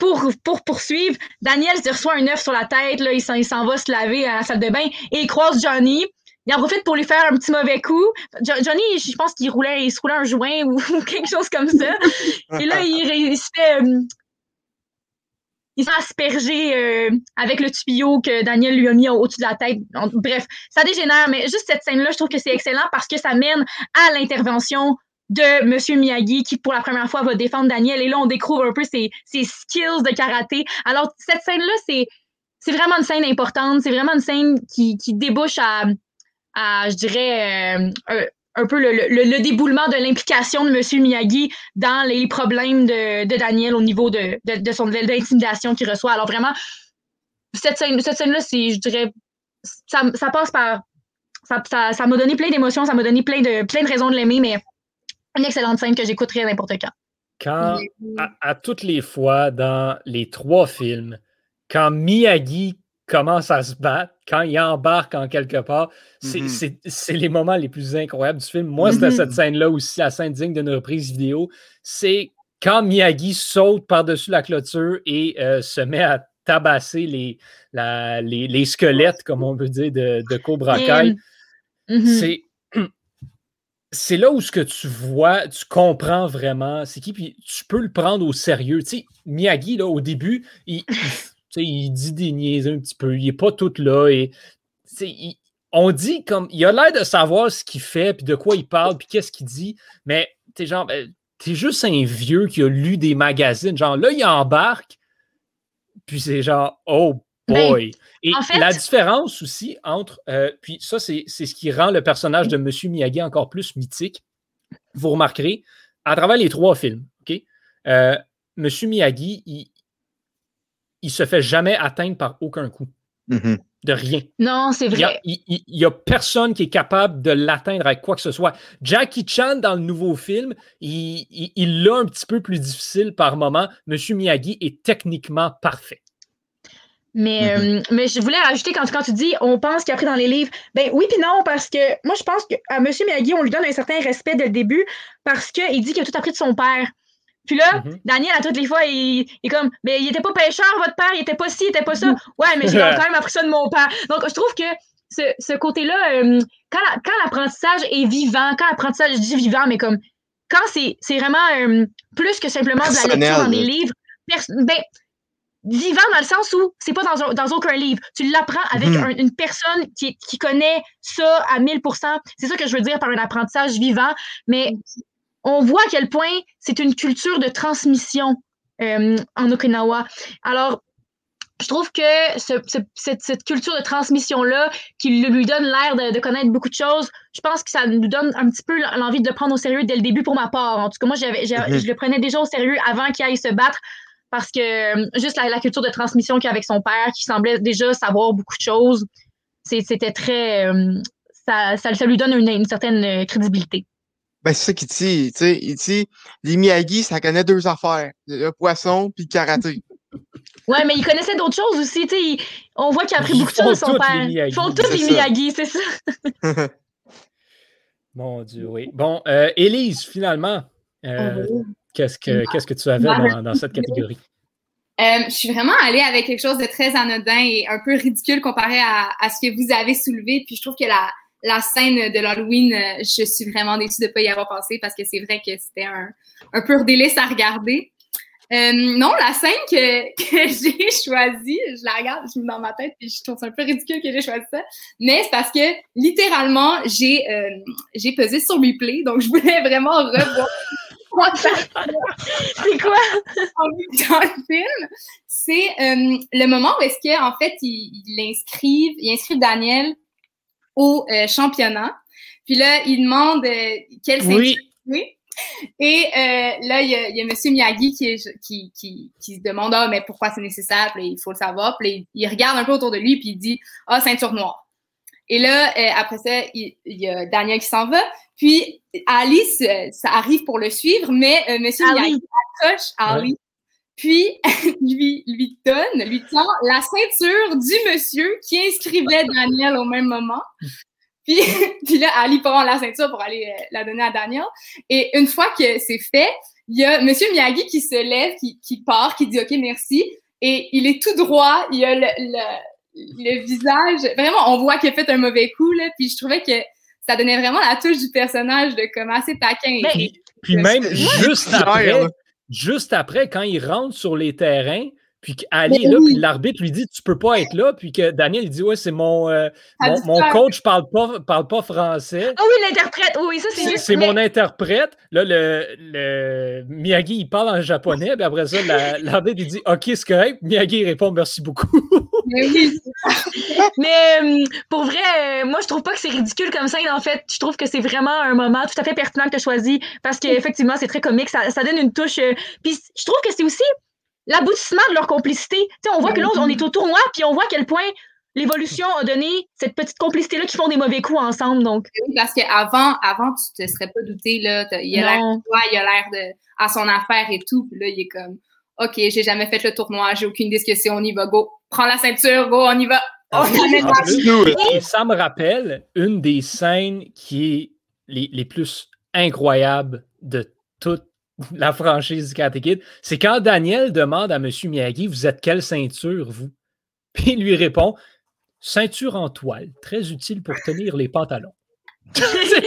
pour, pour poursuivre, Daniel se reçoit un œuf sur la tête, là, il s'en va se laver à la salle de bain et il croise Johnny. Il en profite pour lui faire un petit mauvais coup. Johnny, je pense qu'il roulait, il se roulait un joint ou, quelque chose comme ça. Et là, il, se fait. Euh, il s'est aspergé euh, avec le tuyau que Daniel lui a mis au-dessus de la tête. Bref, ça dégénère, mais juste cette scène-là, je trouve que c'est excellent parce que ça mène à l'intervention de Monsieur Miyagi qui, pour la première fois, va défendre Daniel. Et là, on découvre un peu ses, ses skills de karaté. Alors, cette scène-là, c'est, c'est vraiment une scène importante. C'est vraiment une scène qui, qui débouche à, à je dirais, euh, un, peu le, le, le, déboulement de l'implication de Monsieur Miyagi dans les problèmes de, de Daniel au niveau de, de, de son l'intimidation qu'il reçoit. Alors, vraiment, cette scène, cette scène-là, c'est, je dirais, ça, ça passe par. Ça, ça, ça m'a donné plein d'émotions, ça m'a donné plein de, plein de raisons de l'aimer, mais une excellente scène que j'écouterai n'importe quand. Quand, à, toutes les fois dans les trois films, quand Miyagi commence à se battre, quand il embarque en quelque part, c'est mm-hmm. les moments les plus incroyables du film. Moi, c'était mm-hmm. cette scène-là aussi, la scène digne d'une reprise vidéo. C'est quand Miyagi saute par-dessus la clôture et euh, se met à tabasser les, les, les, squelettes, comme on veut dire, de, de Cobra Kai. Mm-hmm. C'est c'est là où ce que tu vois, tu comprends vraiment c'est qui, puis tu peux le prendre au sérieux. Tu sais, Miyagi, là, au début, il, il, dit des niaises un petit peu, il n'est pas tout là, et on dit comme, il a l'air de savoir ce qu'il fait, puis de quoi il parle, puis qu'est-ce qu'il dit, mais t'es genre, ben, t'es juste un vieux qui a lu des magazines, genre là, il embarque, puis c'est genre, oh ben, boy! Et la différence aussi entre, euh, puis ça, c'est ce qui rend le personnage de M. Miyagi encore plus mythique. Vous remarquerez, à travers les trois films, OK? Euh, M. Miyagi, il, il se fait jamais atteindre par aucun coup. Mm-hmm. De rien. Non, c'est vrai. Il n'y a, personne qui est capable de l'atteindre avec quoi que ce soit. Jackie Chan, dans le nouveau film, il l'a un petit peu plus difficile par moment. Monsieur Miyagi est techniquement parfait. Mais, mm-hmm. euh, mais je voulais rajouter quand, quand tu dis on pense qu'il a pris dans les livres. Ben oui, puis non, parce que moi, je pense qu'à M. Miyagi, on lui donne un certain respect dès le début parce qu'il dit qu'il a tout appris de son père. Puis là, mm-hmm. Daniel, à toutes les fois, il, est comme Mais ben, il était pas pêcheur, votre père, il était pas ci, il était pas ça. Ouais, mais j'ai quand même appris ça de mon père. Donc, je trouve que ce, ce côté-là, euh, quand l'apprentissage est vivant, quand l'apprentissage, je dis vivant, mais comme quand c'est vraiment euh, plus que simplement de la lecture dans des livres, ben, vivant dans le sens où c'est pas dans, dans, aucun livre. Tu l'apprends avec mhm. une personne qui, qui, connaît ça à 1000% C'est ça que je veux dire par un apprentissage vivant. Mais on voit à quel point c'est une culture de transmission euh, en Okinawa. Alors, je trouve que cette, cette, culture de transmission-là, qui lui donne l'air de, connaître beaucoup de choses, je pense que ça nous donne un petit peu l'envie de le prendre au sérieux dès le début pour ma part. En tout cas, moi, j'avais, mhm. je le prenais déjà au sérieux avant qu'il aille se battre parce que euh, juste la, culture de transmission qu'il a avec son père, qui semblait déjà savoir beaucoup de choses, c'était très. Euh, ça, ça, lui donne une, certaine euh, crédibilité. Ben, c'est ça qu'il dit. Tu sais, il dit, les Miyagi, ça connaît deux affaires, le poisson puis le karaté. Ouais, mais il connaissait d'autres choses aussi. Tu sais, on voit qu'il a appris beaucoup de choses de son père. Ils font tous les Miyagi, c'est ça. Mon Dieu, oui. Bon, euh, Élise, finalement, oh, Qu'est-ce que, qu'est-ce que tu avais dans, dans cette catégorie? Euh, je suis vraiment allée avec quelque chose de très anodin et un peu ridicule comparé à, à ce que vous avez soulevé. Puis je trouve que la, la scène de l'Halloween, euh, je suis vraiment déçue de ne pas y avoir passé parce que c'est vrai que c'était un, un pur délice à regarder. Euh, non, la scène que, que j'ai choisie, je la regarde, je me dans ma tête et je trouve ça un peu ridicule que j'ai choisi ça. Mais c'est parce que littéralement, j'ai euh, j'ai pesé sur replay, donc je voulais vraiment revoir c'est quoi? dans le film, c'est euh, le moment où est-ce qu'en fait, ils, il inscrivent, ils inscrivent Daniel au euh, championnat. Puis là, ils demandent euh, quel oui. Et là, il y, a, il y a M. Miyagi qui, qui, qui, qui, se demande Ah, mais pourquoi c'est nécessaire? Puis il faut le savoir. Puis il, regarde un peu autour de lui, puis il dit Ah, ceinture noire. Et là, après ça, il, il y a Daniel qui s'en va. Puis Alice, ça arrive pour le suivre, mais euh, Monsieur ah Miyagi accroche Ali, puis lui, lui donne, lui tend la ceinture du monsieur qui inscrivait Daniel au même moment. Puis, puis là, Ali prend la ceinture pour aller euh, la donner à Daniel. Et une fois que c'est fait, il y a Monsieur Miyagi qui se lève, qui, qui part, qui dit OK, merci. Et il est tout droit, il a le, le, visage. Vraiment, on voit qu'il a fait un mauvais coup, là. Puis je trouvais que ça donnait vraiment la touche du personnage de comme assez taquin. puis, même juste après, juste après, quand il rentre sur les terrains, puis qu'Ali est là, puis l'arbitre lui dit Tu peux pas être là, puis que Daniel il dit Ouais, c'est mon, euh, mon, coach parle pas, parle pas français. Ah oui, l'interprète, oui, ça c'est C'est mon interprète. Là, le, le, Miyagi, il parle en japonais, puis après ça, l'arbitre il dit Ok, c'est correct. Miyagi répond Merci beaucoup. Mais oui. Mais euh, pour vrai, euh, moi je trouve pas que c'est ridicule comme ça. En fait, je trouve que c'est vraiment un moment tout à fait pertinent que tu as choisi parce qu'effectivement, c'est très comique. Ça, ça donne une touche. puis je trouve que c'est aussi l'aboutissement de leur complicité. on voit que là, on est au tournoi, puis on voit à quel point l'évolution a donné cette petite complicité-là qui font des mauvais coups ensemble. Donc. Oui, parce qu'avant, avant, tu te serais pas douté, là, il a l'air de toi, il a l'air de à son affaire et tout. Puis là, il est comme OK, j'ai jamais fait le tournoi, j'ai aucune discussion, on y va, go. Prends la ceinture, go, on y va. On et ça me rappelle une des scènes qui est les, les plus incroyables de toute la franchise du Karate Kid, c'est quand Daniel demande à M. Miyagi Vous êtes quelle ceinture, vous Puis il lui répond Ceinture en toile, très utile pour tenir les pantalons. c'est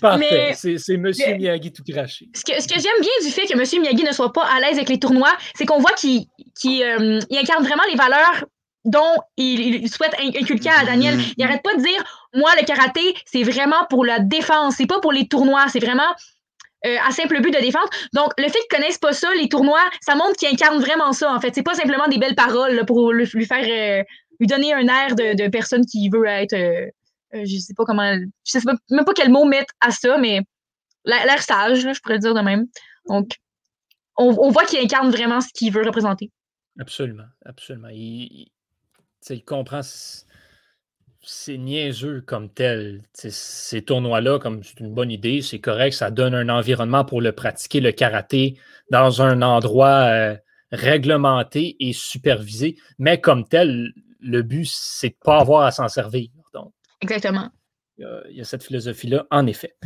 parfait. C'est M. Miyagi tout craché. Ce que, j'aime bien du fait que M. Miyagi ne soit pas à l'aise avec les tournois, c'est qu'on voit qu'il euh, incarne vraiment les valeurs dont il, souhaite inculquer à Daniel. Il n'arrête pas de dire moi, le karaté, c'est vraiment pour la défense, c'est pas pour les tournois, c'est vraiment euh, à simple but de défense. Donc, le fait qu'ils connaissent pas ça, les tournois, ça montre qu'ils incarnent vraiment ça, en fait. C'est pas simplement des belles paroles pour lui, faire, euh, lui donner un air de, personne qui veut être, euh, je sais pas comment, je sais même pas quel mot mettre à ça, mais l'air sage, je pourrais dire de même. Donc, on, voit qu'il incarne vraiment ce qu'il veut représenter. Absolument, absolument. Il, il comprend c'est niaiseux comme tel. ces tournois-là, comme c'est une bonne idée, c'est correct, ça donne un environnement pour le pratiquer, le karaté, dans un endroit euh, réglementé et supervisé. Mais comme tel, le but, c'est de ne pas avoir à s'en servir. Exactement. Il y, a, cette philosophie-là, en effet.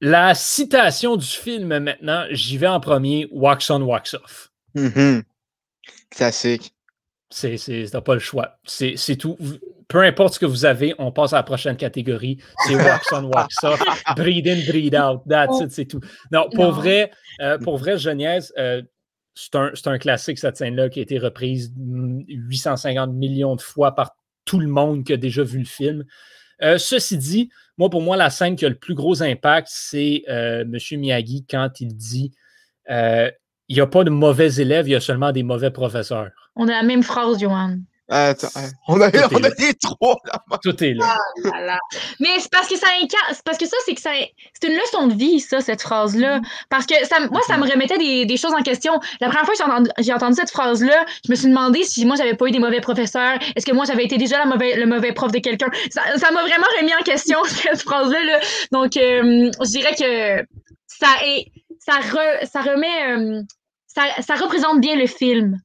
La citation du film maintenant, j'y vais en premier, wax on, wax off. Mm-hmm. Classique. C'est, pas le choix. C'est, tout. Peu importe ce que vous avez, on passe à la prochaine catégorie. C'est wax on, wax off. breathe in, breathe out. That's it, c'est tout. Non, pour vrai, euh, pour vrai, Geniaise, euh, c'est, un, c'est un classique, cette scène-là, qui a été reprise 850 millions de fois par tout le monde qui a déjà vu le film. Euh, ceci dit, moi, pour moi, la scène qui a le plus gros impact, c'est M. Miyagi quand il dit il n'y a pas de mauvais élèves, il y a seulement des mauvais professeurs. On a la même phrase, Johan. Attends, on a, on a les trois là. Tout est là. Ah Mais c'est parce que ça parce que ça, c'est que ça, c'est une leçon de vie, ça, cette phrase-là. Parce que ça, moi, ça me remettait des, des choses en question. La première fois que j'ai entendu, cette phrase-là, je me suis demandé si moi, j'avais pas eu des mauvais professeurs. Est-ce que moi, j'avais été déjà la mauvais, le mauvais prof de quelqu'un? Ça, m'a vraiment remis en question, cette phrase-là. Là. Donc, euh, je dirais que ça est, ça, ça remet, euh, ça, ça représente bien le film.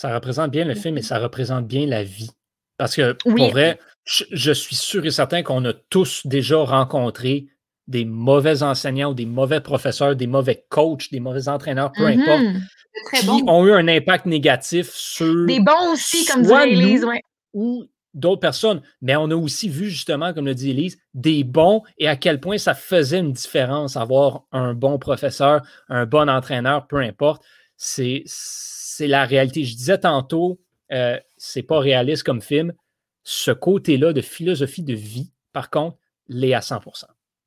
Ça représente bien le film et ça représente bien la vie. Parce que, pour vrai, je, suis sûr et certain qu'on a tous déjà rencontré des mauvais enseignants ou des mauvais professeurs, des mauvais coachs, des mauvais entraîneurs, peu mm-hmm. importe, qui ont eu un impact négatif sur. Des bons aussi, comme dirait Elise, Ou d'autres personnes. Mais on a aussi vu, justement, comme le dit Elise, des bons et à quel point ça faisait une différence avoir un bon professeur, un bon entraîneur, peu importe. C'est c'est la réalité. Je disais tantôt, euh, c'est pas réaliste comme film. Ce côté-là de philosophie de vie, par contre, l'est à 100%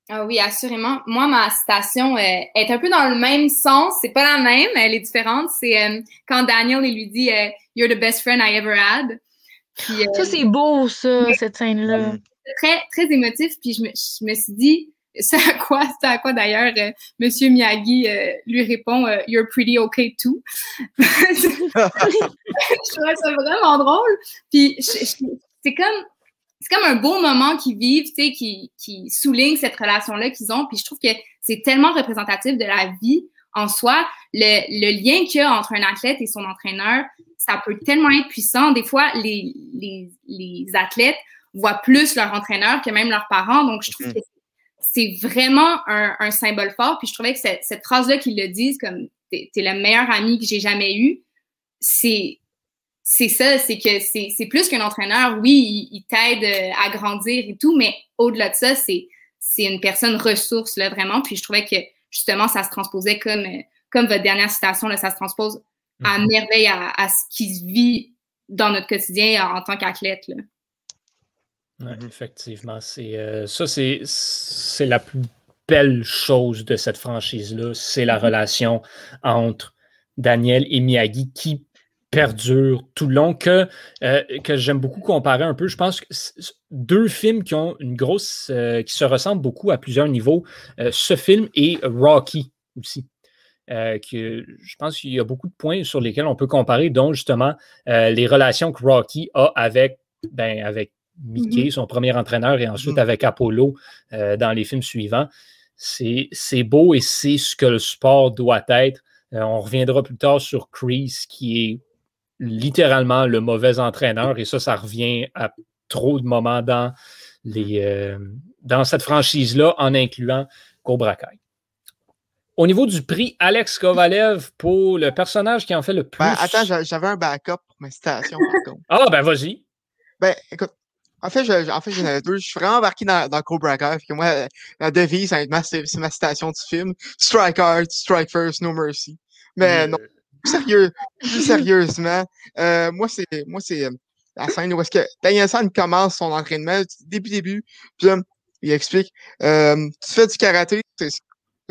ah oui, assurément. Moi, ma citation euh, est un peu dans le même sens. C'est pas la même, elle est différente. C'est euh, quand Daniel il lui dit You're the best friend I ever had. ça, c'est beau, ça, cette scène-là. Très, très émotif. Puis je me, je me suis dit, c'est à quoi, c'est à quoi d'ailleurs euh, Monsieur Miyagi euh, lui répond euh, You're pretty okay too. je trouvais ça vraiment drôle. Puis c'est comme c'est comme un beau moment qu'ils vivent, tu sais, qui, qui souligne cette relation-là qu'ils ont. Puis je trouve que c'est tellement représentatif de la vie en soi. Le, le lien qu'il y a entre un athlète et son entraîneur, ça peut tellement être puissant. Des fois, les, les, les athlètes voient plus leur entraîneur que même leurs parents. Donc, je trouve mm-hmm. que c'est vraiment un, symbole fort. Puis je trouvais que cette, phrase-là qu'ils le disent, comme t'es es le meilleur ami que j'ai jamais eu, c'est c'est ça, c'est que c'est plus qu'un entraîneur. Oui, il, t'aide euh, à grandir et tout, mais au-delà de ça, c'est une personne ressource, là, vraiment. Puis je trouvais que justement, ça se transposait comme, comme votre dernière citation, là, ça se transpose à Mhm. merveille à, à ce qui se vit dans notre quotidien en, en tant qu'athlète. Ouais, Mhm. effectivement. C'est, euh, ça, c'est, c'est la plus belle chose de cette franchise-là. C'est la relation entre Daniel et Miyagi qui perdure tout le long, que, euh, que j'aime beaucoup comparer un peu. Je pense que deux films qui ont une grosse. euh, qui se ressemblent beaucoup à plusieurs niveaux. Ce film et Rocky aussi. Euh, que je pense qu'il y a beaucoup de points sur lesquels on peut comparer, dont justement euh, les relations que Rocky a avec, ben, avec Mickey, son premier entraîneur, et ensuite Mhm. avec Apollo euh, dans les films suivants. C'est beau et c'est ce que le sport doit être. Euh, on reviendra plus tard sur Chris, qui est littéralement le mauvais entraîneur, et ça, ça revient à trop de moments dans, les, euh, dans cette franchise-là, en incluant Cobra Kai. Au niveau du prix, Alex Kovalev pour le personnage qui en fait le plus. Ben, attends, j'a- j'avais un backup pour ma citation, par contre. Ah, ben vas-y. Ben, écoute, en fait, je- en fait, j'en avais deux. Je suis vraiment embarqué dans, dans Cobra Kai. Puis que moi, la devise, honnêtement, c'est c'est ma citation du film. Strike hard, strike first, no mercy. Mais non, plus sérieux, plus sérieusement, euh, moi, c'est, moi, c'est euh, la scène où est-ce que Danielson commence son entraînement, début, début, puis là, il explique, euh, tu fais du karaté, c'est,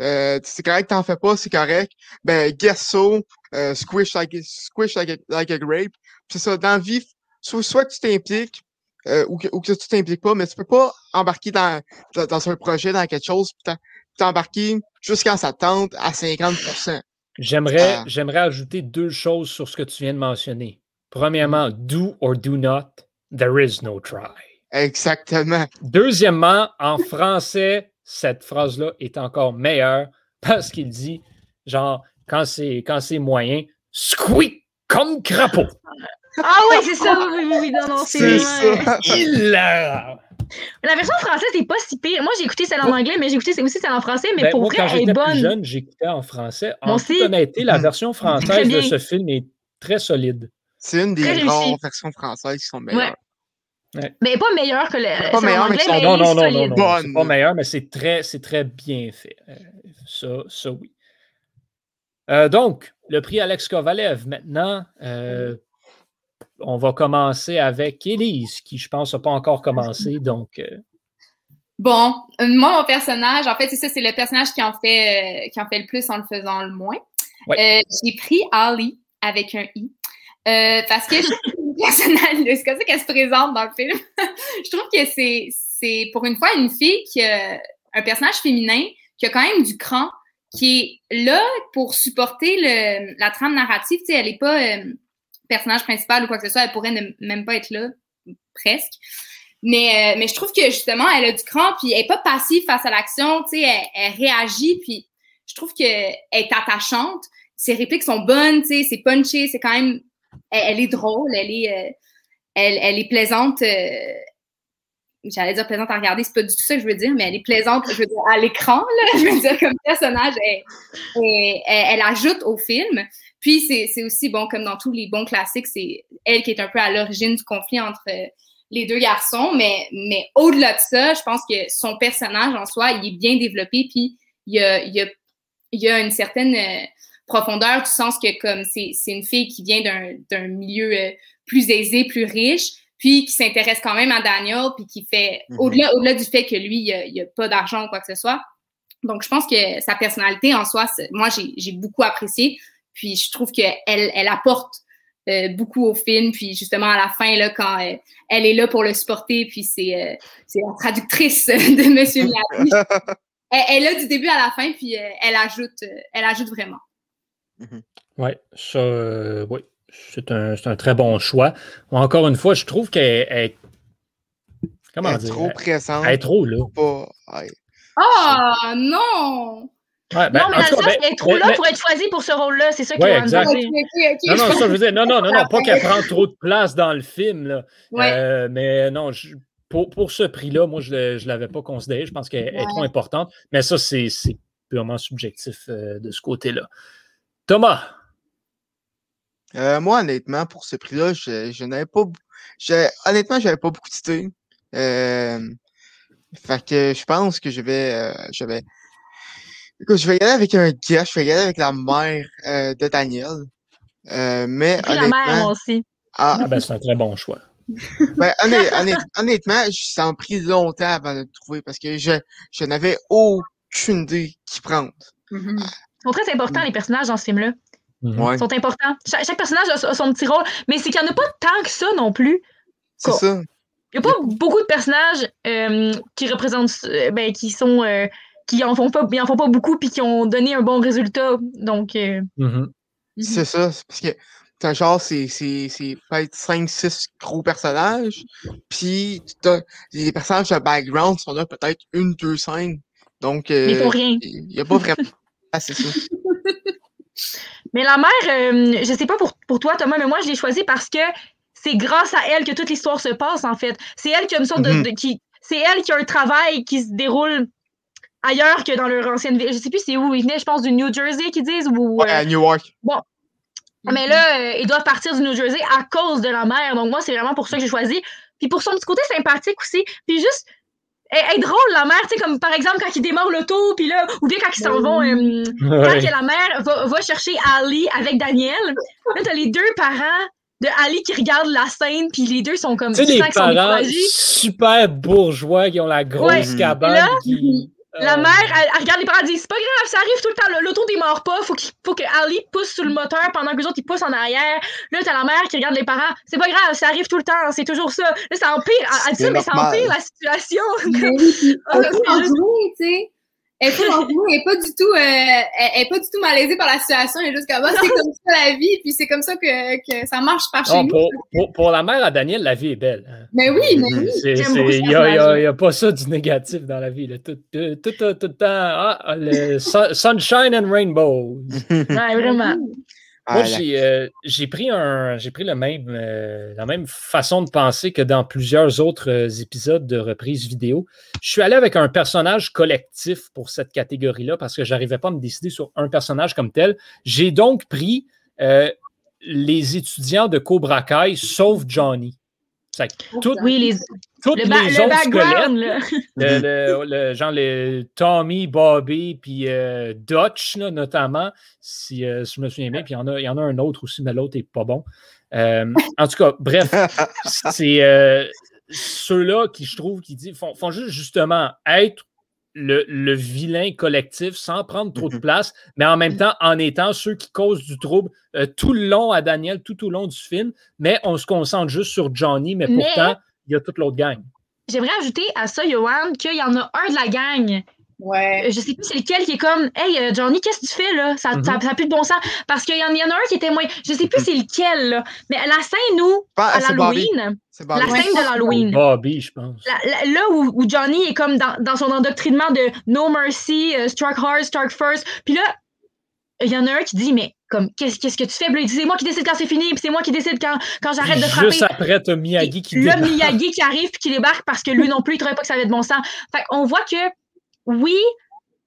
euh, c'est correct, t'en fais pas, c'est correct. Ben, guess so, euh, squish like, a- squish like a, like a grape. C'est ça, dans la vie, soit, soit tu t'impliques, euh, ou, que, ou que tu t'impliques pas, mais tu peux pas embarquer dans, dans, dans un projet, dans quelque chose, puis t'embarquer jusqu'à sa tente à 50%. J'aimerais, Ah. j'aimerais ajouter deux choses sur ce que tu viens de mentionner. Premièrement, do or do not, there is no try. Exactement. Deuxièmement, en français, cette phrase-là est encore meilleure parce qu'il dit, genre, quand c'est, quand c'est moyen, squeak comme crapaud. Ah oui, c'est ça. Oui, oui, oui, non, non, c'est ça. Hilarant. La version française n'est pas si pire. Moi, j'ai écouté celle en anglais, mais j'ai écouté aussi celle en français, mais Ben, pour moi, vrai, quand elle est j'étais plus bonne. jeune, j'écoutais en français. En Moi toute honnêteté, la version française de ce film est très solide. C'est une des Très rares réussi. versions françaises qui sont Ouais. meilleures. Mais pas meilleure que le Pas meilleure, mais sont- non, non, non, non, Bonne. pas meilleur, mais c'est très, c'est très bien fait. Euh, ça, ça, oui. Euh, donc, le prix Alex Kovalev. Maintenant, euh, on va commencer avec Élise, qui, je pense, n'a pas encore commencé. Donc, euh, Bon, euh, moi, mon personnage, en fait, c'est ça, c'est le personnage qui en fait, euh, qui en fait le plus en le faisant le moins. Ouais. J'ai pris Ali avec un I. parce que je trouve que le personnage, c'est comme ça qu'elle se présente dans le film. je trouve que c'est, c'est pour une fois une fille qui a un personnage féminin qui a quand même du cran, qui est là pour supporter le, la trame narrative. Tu sais, elle n'est pas euh, personnage principal ou quoi que ce soit, elle pourrait ne, même pas être là, presque. Mais, euh, mais je trouve que justement, elle a du cran, puis elle n'est pas passive face à l'action, tu sais, elle, réagit, puis je trouve qu'elle est attachante. Ses répliques sont bonnes, tu sais, c'est punché, c'est quand même. Elle, est drôle, elle est, euh, elle, elle est plaisante. euh, J'allais dire plaisante à regarder, c'est pas du tout ça que je veux dire, mais elle est plaisante, à l'écran, là, je veux dire, comme personnage, elle ajoute au film. Puis c'est aussi, bon, comme dans tous les bons classiques, c'est elle qui est un peu à l'origine du conflit entre euh, les deux garçons, mais, mais au-delà de ça, je pense que son personnage en soi, il est bien développé, puis il y a, il y a, il y a une certaine euh, profondeur, du sens que comme c'est c'est une fille qui vient d'un d'un milieu euh, plus aisé, plus riche, puis qui s'intéresse quand même à Daniel, puis qui fait, Mhm. au-delà au-delà du fait que lui, il a, il a pas d'argent ou quoi que ce soit. Donc, je pense que sa personnalité en soi, moi, j'ai j'ai beaucoup apprécié. Puis, je trouve qu'elle elle apporte euh, beaucoup au film. Puis, justement, à la fin, là, quand euh, elle est là pour le supporter, puis c'est euh, c'est la traductrice de Monsieur Miyagi. elle, elle est là du début à la fin, puis euh, elle ajoute, euh, elle ajoute vraiment. oui, ça, euh, oui, c'est un, c'est un très bon choix. Encore une fois, je trouve qu'elle est. Comment Elle est dire? trop présente. elle est trop là. Pas... ouais. Ah, non! Ouais, ben, non, mais dans le cas, sens ben, qu'elle est trop mais- là mais- pour être choisie pour ce rôle-là. C'est ça Ouais, qu'elle va exact. Ok, dire. ok, ok. Non, non, ça, je veux dire, non, non, non, non, pas Ouais. qu'elle prend trop de place dans le film, là. Ouais. Euh, mais non, je- pour, pour ce prix-là, moi, je ne l'avais pas considéré. Je pense qu'elle est Ouais. trop importante. Mais ça, c'est c'est purement subjectif euh, de ce côté-là. Thomas, Euh, moi, honnêtement, pour ce prix-là, je, je n'avais pas. b- je- honnêtement, j'avais pas beaucoup d'idées. Euh, fait que je pense que je vais. euh, je vais. Écoute, je vais y aller avec un guess, je vais y aller avec la mère euh, de Daniel. Euh, mais la mère, moi aussi. Ah, ah, ben, c'est un très bon choix. ben, honnêt- honnêt- honnêtement, ça m'a pris longtemps avant de le trouver parce que je, je n'avais aucune idée qui prendre. Ils sont très importants, Mm. les personnages dans ce film-là. Mhm. Ouais, Ils sont importants. Cha- Chaque, personnage a, a son petit rôle, mais c'est qu'il n'y en a pas tant que ça non plus. c'est ça. Il n'y a pas beaucoup de personnages euh, qui représentent, euh, ben, qui sont, euh, qui en font pas, ils en font pas beaucoup puis qui ont donné un bon résultat. Donc, euh, Mhm. Mhm. C'est ça. c'est Parce que t'as genre, c'est, c'est, c'est peut-être 5-6 gros personnages. Puis t'as les personnages de background sont là peut-être une, deux scènes. Donc, mais ils font euh, rien. il n'y a pas vraiment. Ah, c'est ça. Mais la mère, euh, je sais pas pour, pour toi, Thomas, mais moi, je l'ai choisie parce que c'est grâce à elle que toute l'histoire se passe, en fait. C'est elle qui a une sorte de- Mhm. de. qui, c'est elle qui a un travail qui se déroule ailleurs que dans leur ancienne ville. Je sais plus c'est où. Ils venaient, je pense, du New Jersey, qu'ils disent, ou. Ouais, euh, à Newark. Mais là, euh, ils doivent partir du New Jersey à cause de la mère. Donc, moi, c'est vraiment pour ça que j'ai choisi. Puis pour son petit côté sympathique aussi. Puis juste. Elle, est drôle, la mère, tu sais, comme par exemple quand ils démarrent l'auto, puis là, ou bien quand ils s'en vont, euh, quand que la mère va, va chercher Ali avec Daniel, là, t'as les deux parents de Ali qui regardent la scène, puis les deux sont comme Tu sais, sont parents super bourgeois qui ont la grosse Ouais. cabane. Là, qui, La euh, mère, elle, elle regarde les parents, elle dit C'est pas grave, ça arrive tout le temps, le- l'auto démarre pas, faut, qu'il- faut que Ali pousse sur le moteur pendant que les autres ils poussent en arrière. Là, t'as la mère qui regarde les parents C'est pas grave, ça arrive tout le temps, c'est toujours ça. Là, ça empire, elle, elle dit ça, mais ça empire la situation. Mais oui, puis tu sais. Elle est pas enjouée, elle est pas du tout, euh, elle, elle est pas du tout malaisée par la situation. Elle est juste comme, ah, c'est comme ça la vie, puis c'est comme ça que, que ça marche par chez non, nous. pour, pour, pour la mère à Daniel, la vie est belle. hein. Mais oui, mais oui. Il n'y a, pas ça du négatif dans la vie. là. Tout, tout, tout, tout, tout le temps, ah, le sun- sunshine and rainbows. Ouais, vraiment. Ah, Moi, j'ai euh, j'ai pris, un, j'ai pris le même, euh, la même façon de penser que dans plusieurs autres euh, épisodes de reprise vidéo. Je suis allé avec un personnage collectif pour cette catégorie-là parce que j'arrivais pas à me décider sur un personnage comme tel. J'ai donc pris euh, les étudiants de Cobra Kai, sauf Johnny. C'est que toutes, Oui, les, toutes le, les le autres squelettes, le, le- le- genre le Tommy, Bobby, puis euh, Dutch, là, notamment, si, euh, si je me souviens bien. Puis il y, en a, il y en a un autre aussi, mais l'autre n'est pas bon. Euh, en tout cas, bref, c'est euh, ceux-là qui, je trouve, qui disent, font, font juste justement être le, le vilain collectif sans prendre trop de Mhm. place, mais en même temps en étant ceux qui causent du trouble euh, tout le long à Daniel, tout au long du film. Mais on se concentre juste sur Johnny, mais Mais- pourtant, il y a toute l'autre gang. J'aimerais ajouter à ça, Johan, qu'il y en a un de la gang Ouais. Je sais plus c'est lequel qui est comme Hey euh, Johnny, qu'est-ce que tu fais là? Ça n'a Mhm. plus de bon sens. Parce qu'il y, y en a un qui était moins. Je sais plus c'est lequel là. Mais la scène où, Ah, à c'est Bobby. l'Halloween, la scène de l'Halloween, Bobby, je pense. la- la- là où, où Johnny est comme dans, dans son endoctrinement de No Mercy, Struck Hard, Struck First. Puis là, il y en a un qui dit Mais comme, qu'est-ce qu'est-ce que tu fais? Puis C'est moi qui décide quand c'est fini, puis c'est moi qui décide quand, quand j'arrête de frapper. Juste après, t'as Miyagi qui débarque. Miyagi qui arrive puis qui débarque parce que lui non plus, il trouvait pas que ça avait de bon sens. Fait qu'on voit que, oui,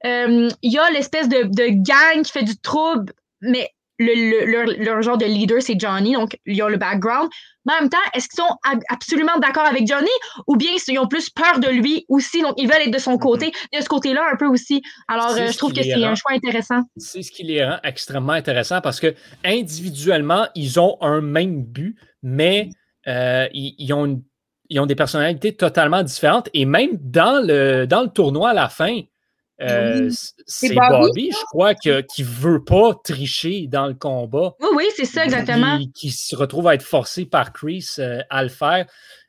euh, il y a l'espèce de, de gang qui fait du trouble, mais le, le- leur, leur genre de leader, c'est Johnny, donc ils ont le background. Mais en même temps, est-ce qu'ils sont ab- absolument d'accord avec Johnny? Ou bien ils ont plus peur de lui aussi, donc ils veulent être de son côté. Il y a ce côté-là un peu aussi. Alors, euh, je trouve que c'est un choix intéressant. C'est ce qui les rend extrêmement intéressants parce que individuellement, ils ont un même but, mais euh, ils, ils ont une- ils ont des personnalités totalement différentes. Et même dans le, dans le tournoi à la fin, euh, c- c'est Bobby, Bobby, je crois, que- qui ne veut pas tricher dans le combat. Oui, oui, c'est ça, exactement. Qui, qui se retrouve à être forcé par Chris euh, à le faire.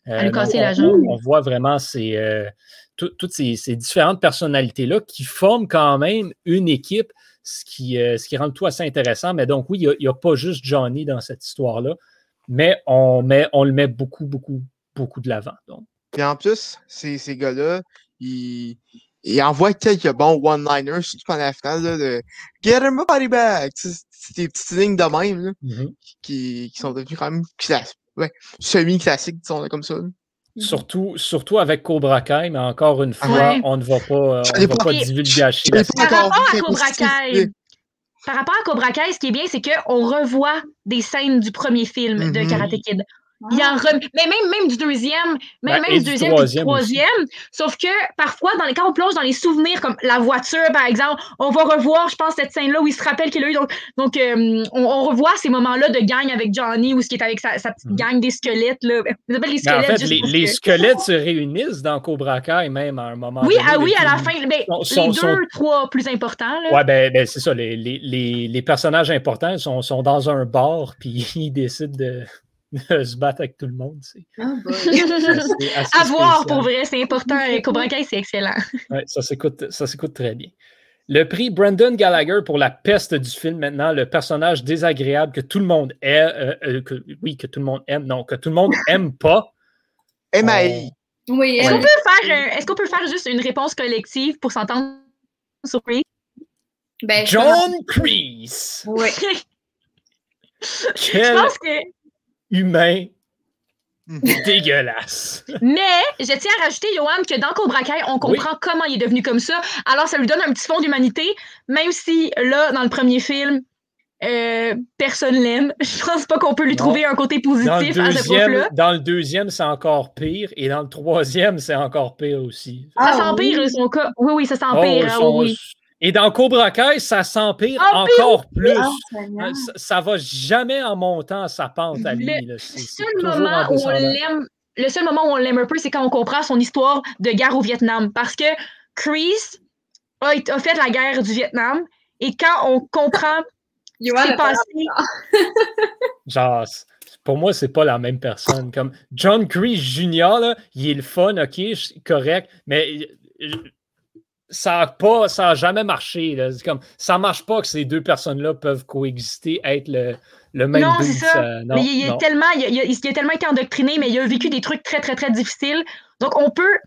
Euh, À lui casser on- la jambe. On voit vraiment ces, euh, tout- toutes ces, ces différentes personnalités-là qui forment quand même une équipe, ce qui, euh, ce qui rend le tout assez intéressant. Mais donc, oui, il n'y a, pas juste Johnny dans cette histoire-là, mais on, met, on le met beaucoup, beaucoup, beaucoup de l'avant. Puis en plus, ces, ces gars-là, ils, ils envoient quelques bons one-liners, surtout pendant la finale, là, de Get him a body sais, C'est des petites lignes de même, là, qui, qui sont devenues quand même. Ouais, semi-classiques, disons comme ça. là. Surtout, surtout avec Cobra Kai, mais encore une fois, Ouais. on ne va pas, euh, on va pas- divulgacher Par rapport à Cobra Kai, par rapport à Cobra Kai, ce qui est bien, c'est qu'on revoit des scènes du premier film de Mhm. Karate Kid. Il en rem... Mais même, même du deuxième, même, Ben, même du deuxième, et troisième du troisième. Sauf que parfois, dans les, quand on plonge dans les souvenirs, comme la voiture, par exemple, on va revoir, je pense, cette scène-là où il se rappelle qu'il a eu. Donc, donc euh, on, on revoit ces moments-là de gang avec Johnny, où ce qui est avec sa, sa petite Mhm. gang des squelettes. Là. Les Mais en squelettes fait, juste les, les que- squelettes se réunissent dans Cobra Kai même à un moment Oui, donné. ah oui, à la fin, ben, sont- les sont- deux, sont- trois plus importants. Ouais, ben, ben, c'est ça. Les, les, les, les personnages importants sont, sont dans un bar, puis ils décident de, de se battre avec tout le monde. C'est Oh boy. c'est assez à voir spécial. pour vrai, c'est important. Cobra Kai, c'est excellent. Ouais, ça s'écoute ça s'écoute très bien. Le prix Brendan Gallagher pour la peste du film maintenant, le personnage désagréable que tout le monde aime, euh, euh, que, oui, que tout le monde aime, non, que tout le monde aime pas. MAI. Oui, Est-ce qu'on peut faire, euh, est-ce qu'on peut faire juste une réponse collective pour s'entendre sur Chris? ben, John Kreese! Oui. Je pense que. Humain Mhm. dégueulasse! Mais je tiens à rajouter, Johan, que dans Cobra Kai, on comprend comment il est devenu comme ça. Alors, ça lui donne un petit fond d'humanité, même si là, dans le premier film, euh, personne l'aime. Je pense pas qu'on peut lui Non. trouver un côté Dans le positif à ce deuxième, prof-là. dans le deuxième, c'est encore pire, et dans le troisième, c'est encore pire aussi. Ça Ah, s'empire, oui. son cas. Oui, oui, ça Oh, s'empire. ah sont- oui. Et dans Cobra Kai, ça s'empire Empire! encore plus. Ah. Euh, Ça, ça va jamais en montant sa pente à lui. Le là. Seul moment en où on l'aime, le seul moment où on l'aime un peu, c'est quand on comprend son histoire de guerre au Vietnam. Parce que Chris a, a fait la guerre du Vietnam et quand on comprend ce qui s'est passé, Genre, pour moi, c'est pas la même personne. Comme John Kreese Jr., là, il est le fun, ok, correct, mais euh, ça a pas, ça a jamais marché. là. C'est comme, ça marche pas que ces deux personnes-là peuvent coexister, être le, le même Non, c'est ça. non, mais il, il est tellement, il, a- il a- il a tellement été endoctriné, mais il a vécu des trucs très, très, très difficiles. Donc, on peut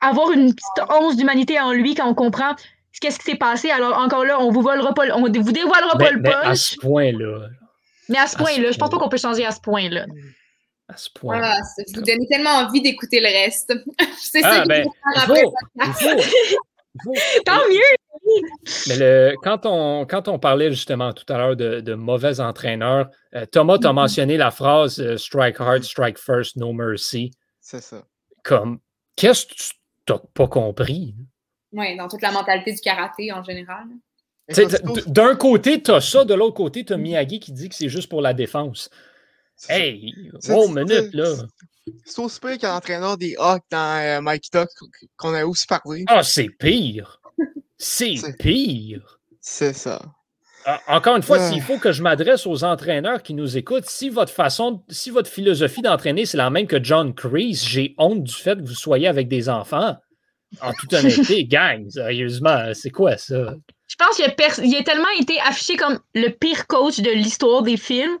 avoir une petite once d'humanité en lui quand on comprend ce qu'est-ce qui s'est passé. Alors, encore là, on vous volera pas, le- on vous dévoilera pas Mais, le mais à punch. ce point-là, mais à ce à ce point-là, je pense pas qu'on peut changer à ce point-là. à ce point. Ah, ça vous donnez tellement envie d'écouter le reste. C'est ça Ah, ben, faut, il faut. Tant mieux! Mais le, quand, on, quand on parlait justement tout à l'heure de, de mauvais entraîneurs, euh, Thomas t'a Mhm. mentionné la phrase euh, Strike hard, strike first, no mercy. C'est ça. Comme, qu'est-ce que tu t'as pas compris? Oui, dans toute la mentalité du karaté en général. D'un côté, t'as ça, de l'autre côté, t'as Miyagi qui dit que c'est juste pour la défense. Hey, wow, c'est- minute, là. C'est aussi pire qu'un entraîneur des Hawks dans euh, Mike Tuck qu'on a aussi parlé. Ah, c'est pire. C'est pire. C'est ça. Encore une fois, s'il faut que je m'adresse aux entraîneurs qui nous écoutent, si votre façon, si votre philosophie d'entraîner, c'est la même que John Kreese, j'ai honte du fait que vous soyez avec des enfants. En toute honnêteté, gang, sérieusement, c'est quoi ça? Je pense qu'il a, pers- il a tellement été affiché comme le pire coach de l'histoire des films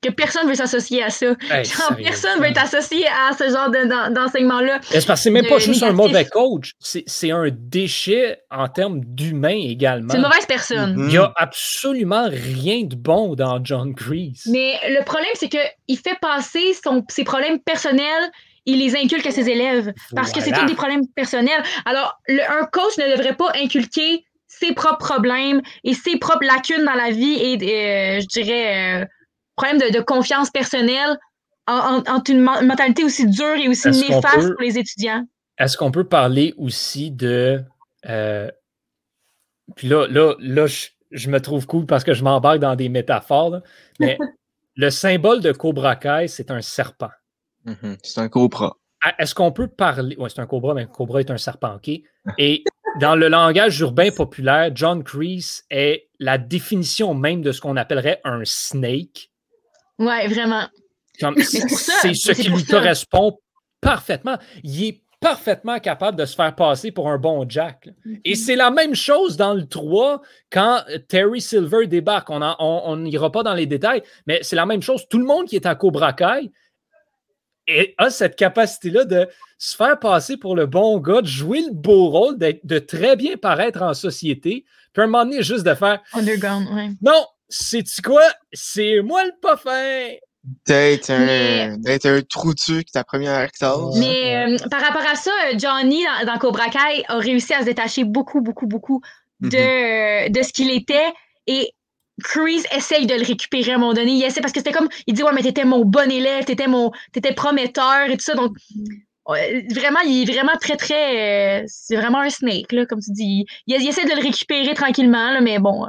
que personne veut s'associer à ça. Hey, Genre, personne sérieusement. veut être associé à ce genre de- d'en- d'enseignement-là. C'est parce que c'est même pas juste un mauvais coach, c'est c'est un déchet en termes d'humain également. C'est une mauvaise personne. Mhm. Il n'y a absolument rien de bon dans John Kreese. Mais le problème, c'est qu'il fait passer son- ses problèmes personnels, il les inculque à ses élèves. Parce que c'est tous des problèmes personnels. Alors, le- un coach ne devrait pas inculquer ses propres problèmes et ses propres lacunes dans la vie et, euh, je dirais, euh, problèmes de, de confiance personnelle en, une men- mentalité aussi dure et aussi néfaste peut- pour les étudiants. Est-ce qu'on peut parler aussi de. euh, Puis là, là, là je, je me trouve cool parce que je m'embarque dans des métaphores. là. Mais le symbole de Cobra Kai, c'est un serpent. Mhm. C'est un cobra. Est-ce qu'on peut parler. Oui, c'est un cobra, mais un cobra est un serpent, OK? Et dans le langage urbain populaire, John Kreese est la définition même de ce qu'on appellerait un snake. Ouais, vraiment. C'est ce qui lui ça. correspond parfaitement. Il est parfaitement capable de se faire passer pour un bon Jack. Mm-hmm. Et c'est la même chose dans le 3 quand Terry Silver débarque. On en- on- on n'ira pas dans les détails, mais c'est la même chose. Tout le monde qui est à Cobra Kai et a cette capacité-là de se faire passer pour le bon gars, de jouer le beau rôle, d'être- de très bien paraître en société, puis à un moment donné, juste de faire Underground, ouais. Non, c'est-tu quoi? C'est moi le pas fin! D'être un, d'être un trou de ta première classe. Mais euh, par rapport à ça, Johnny dans, dans Cobra Kai a réussi à se détacher beaucoup, beaucoup, beaucoup de, Mm-hmm. de ce qu'il était. Et Chris essaye de le récupérer à un moment donné. Il essaie parce que c'était comme, il dit ouais mais t'étais mon bon élève, t'étais mon, t'étais prometteur et tout ça. Donc vraiment, il est vraiment très très, c'est vraiment un snake là, comme tu dis. Il, essaie de le récupérer tranquillement là, mais bon,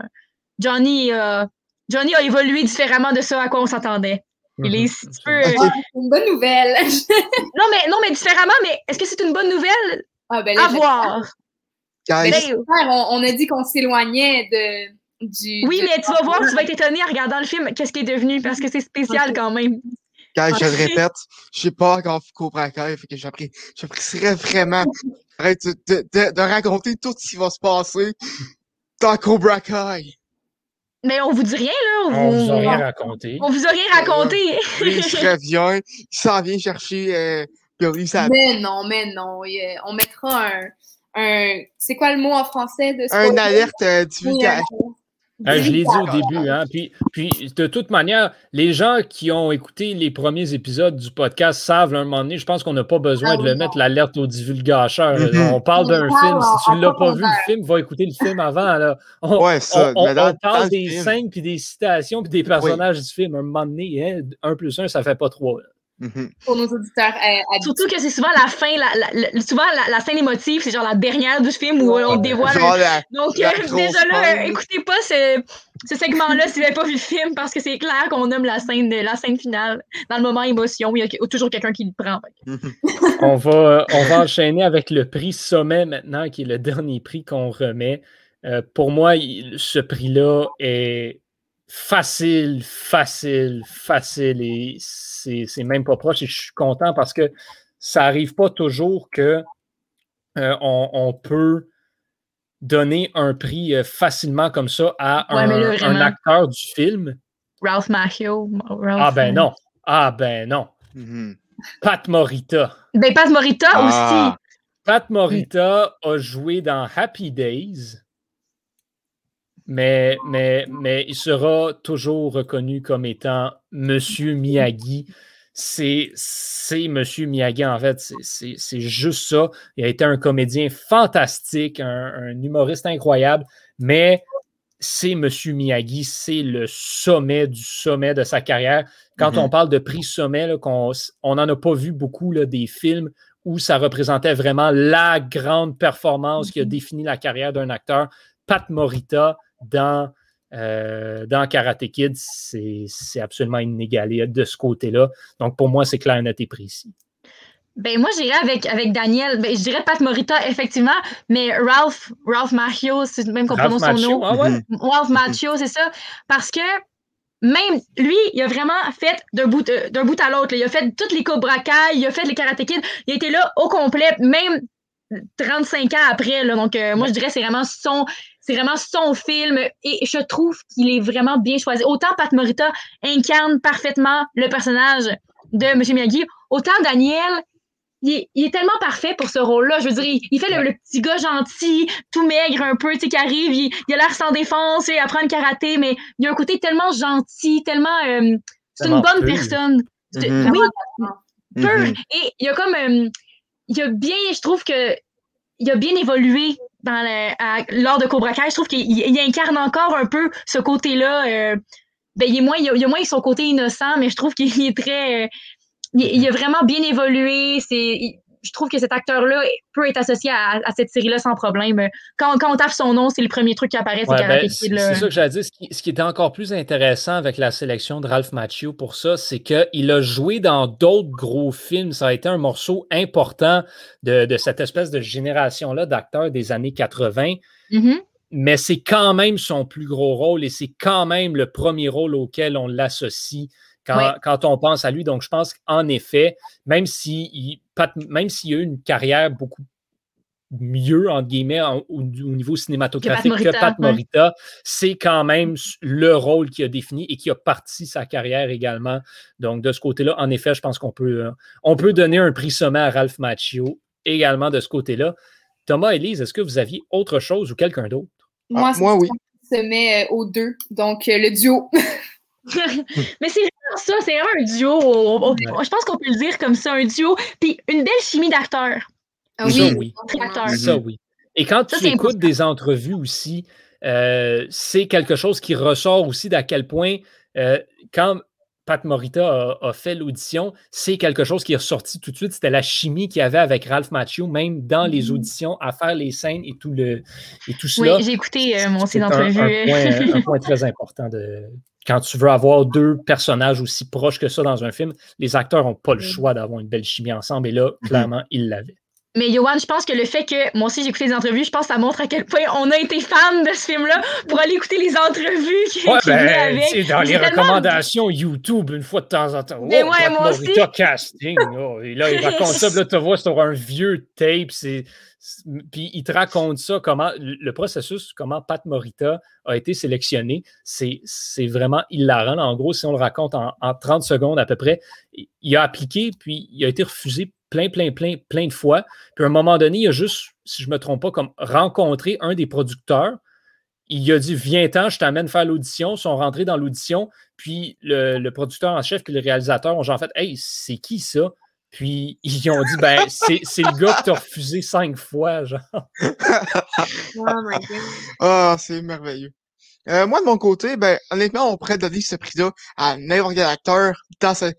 Johnny, Johnny a évolué différemment de ça à quoi on s'attendait. Il est, si tu une bonne nouvelle. non mais non mais différemment, mais est-ce que c'est une bonne nouvelle? Ah, ben à voir. on, a dit qu'on s'éloignait de oui, mais tu vas voir, tu vas être étonné en regardant le film, qu'est-ce qui est devenu, parce que c'est spécial quand même. Quand je le répète, je sais pas encore Cobra Kai, fait que j'apprécierais vraiment de, de, de, raconter tout ce qui va se passer dans Cobra Kai. Mais on vous dit rien, là. On, vous a rien raconté. On vous a rien raconté. Oui, il se revient, il s'en vient chercher euh, Mais non, mais non. On mettra un. un c'est quoi le mot en français de Un alerte euh, divulgation. Ah, je l'ai dit au début, hein? Puis, puis, de toute manière, les gens qui ont écouté les premiers épisodes du podcast savent, à un moment donné, je pense qu'on n'a pas besoin ah de le mettre l'alerte aux divulgateurs. Mm-hmm. On parle d'un film. Si tu ne l'as pas vu, le film, va écouter le film avant. Là. On, ouais, ça. On, parle des scènes, puis des citations, puis des personnages du film. À un moment donné, hein, un plus un, ça ne fait pas trois. Mhm. Pour nos auditeurs. Euh, Surtout que c'est souvent la fin, la, souvent la, scène émotive, c'est genre la dernière du film où on dévoile. Donc, euh, déjà là, écoutez pas ce, segment-là si vous n'avez pas vu le film parce que c'est clair qu'on nomme la scène, la scène finale. Dans le moment émotion, il y a toujours quelqu'un qui le prend. Mhm. on, va, on va enchaîner avec le prix Sommet maintenant, qui est le dernier prix qu'on remet. Euh, pour moi, ce prix-là est facile, facile, facile et c'est même pas proche et je suis content parce que ça n'arrive pas toujours que euh, on, peut donner un prix euh, facilement comme ça à un, acteur du film. Ralph Macchio. ah ben non. Ah ben non. Mm-hmm. Pat Morita. Ben Pat Morita ah. aussi. Pat Morita a joué dans Happy Days mais, mais, mais il sera toujours reconnu comme étant Monsieur Miyagi. C'est Monsieur Miyagi, en fait, c'est juste ça. Il a été un comédien fantastique, un, humoriste incroyable, mais c'est Monsieur Miyagi, c'est le sommet du sommet de sa carrière. Quand mm-hmm. on parle de prix sommet, on n'en a pas vu beaucoup là, des films où ça représentait vraiment la grande performance qui a mm-hmm. défini la carrière d'un acteur. Pat Morita, dans, euh, dans Karate Kid, c'est absolument inégalé de ce côté-là. Donc, pour moi, c'est clair, net et précis. Ben, moi, j'irais avec, avec Daniel. Ben, je dirais Pat Morita, effectivement, mais Ralph, Ralph Macchio, c'est même qu'on prononce son nom. Ah ouais? Ralph Macchio, c'est ça. Parce que même lui, il a vraiment fait d'un bout, euh, bout à l'autre. Il a fait toutes les Cobra Kai, il a fait les Karate Kid. Il a été là au complet, même 35 ans après. Là, donc, euh, moi, je dirais c'est vraiment son c'est vraiment son film et je trouve qu'il est vraiment bien choisi. Autant Pat Morita incarne parfaitement le personnage de M. Miyagi, autant Daniel, il est, tellement parfait pour ce rôle-là. Je veux dire, il, fait le, petit gars gentil, tout maigre un peu, tu sais, qui arrive, il, a l'air sans défense, il apprend le karaté, mais il a un côté tellement gentil, tellement... Euh, c'est une bonne personne. Mm-hmm. Oui, mm-hmm. Et il y a comme... Euh, il a bien, je trouve que il a bien évolué dans lors de Cobra Kai. Je trouve qu'il incarne encore un peu ce côté-là. Euh, ben, il, est moins, il, a, moins son côté innocent, mais je trouve qu'il est très. Euh, il, a vraiment bien évolué. C'est, je trouve que cet acteur-là peut être associé à, cette série-là sans problème. Quand, quand, on tape son nom, c'est le premier truc qui apparaît, c'est ben, C'est ça que j'allais dire. Ce qui, était encore plus intéressant avec la sélection de Ralph Macchio pour ça, c'est qu'il a joué dans d'autres gros films. Ça a été un morceau important de, de cette espèce de génération-là d'acteurs des années 80. Mm-hmm. Mais c'est quand même son plus gros rôle et c'est quand même le premier rôle auquel on l'associe quand, on pense à lui. Donc, je pense qu'en effet, même s'il même s'il a eu une carrière beaucoup mieux, entre guillemets, au, niveau cinématographique que Pat Morita, c'est quand même le rôle qui a défini et qui a parti sa carrière également. Donc, de ce côté-là, en effet, je pense qu'on peut, euh, on peut donner un prix sommet à Ralph Macchio également de ce côté-là. Thomas, Elise, est-ce que vous aviez autre chose ou quelqu'un d'autre? Moi, ah, moi oui. Sommet euh, aux deux. Donc, euh, le duo. Mais c'est ça, c'est un duo. Je pense qu'on peut le dire comme ça, un duo. Puis une belle chimie d'acteurs. Ah oui. Ça, oui. Ça, oui. Et quand tu écoutes des entrevues aussi, euh, c'est quelque chose qui ressort aussi d'à quel point, euh, quand Pat Morita a, fait l'audition, c'est quelque chose qui est ressorti tout de suite. C'était la chimie qu'il y avait avec Ralph Macchio, même dans les mm-hmm. auditions, à faire les scènes et tout, le, et tout cela. Oui, j'ai écouté mon site d'entrevue. Un, un, point très important de, quand tu veux avoir deux personnages aussi proches que ça dans un film, les acteurs n'ont pas le choix d'avoir une belle chimie ensemble. Et là, mm-hmm. clairement, ils l'avaient. Mais Johan, je pense que le fait que moi aussi j'ai écouté les entrevues, je pense que ça montre à quel point on a été fan de ce film-là pour aller écouter les entrevues qui, ouais, ben, avec. Dans les recommandations YouTube, une fois de temps en temps. Mais oh, ouais, moi aussi. casting. Oh, et là, il raconte ça, là, tu vois sur un vieux tape. C'est puis il te raconte ça, comment le processus, comment Pat Morita a été sélectionné. C'est vraiment hilarant. En gros, si on le raconte en, 30 secondes à peu près, il a appliqué, puis il a été refusé plein, plein, plein, plein de fois. Puis à un moment donné, il a juste, si je ne me trompe pas, comme rencontré un des producteurs. Il a dit Viens-t'en, je t'amène faire l'audition. Ils sont rentrés dans l'audition. Puis le, producteur en chef et le réalisateur ont genre fait Hey, c'est qui ça? Puis ils ont dit, ben, c'est, le gars qui t'a refusé cinq fois, genre. oh my God. Ah, c'est merveilleux. Euh, moi, de mon côté, ben, honnêtement, on pourrait donner ce prix-là à n'importe quel acteur dans ce,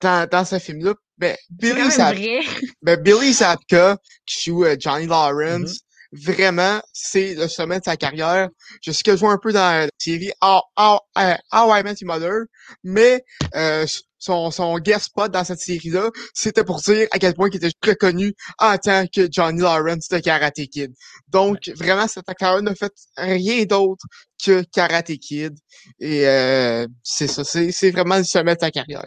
dans, dans ce film-là. Ben, Billy, ben, Billy Zabka, qui joue euh, Johnny Lawrence, mm-hmm. Vraiment, c'est le sommet de sa carrière. Je sais que je vois un peu dans la série How, How, I Met Your Mother, mais euh, son, son guest spot dans cette série-là, c'était pour dire à quel point il était très connu en tant que Johnny Lawrence de Karate Kid. Donc, vraiment, cet acteur n'a fait rien d'autre que Karate Kid. Et euh, c'est ça, c'est vraiment le sommet de sa carrière.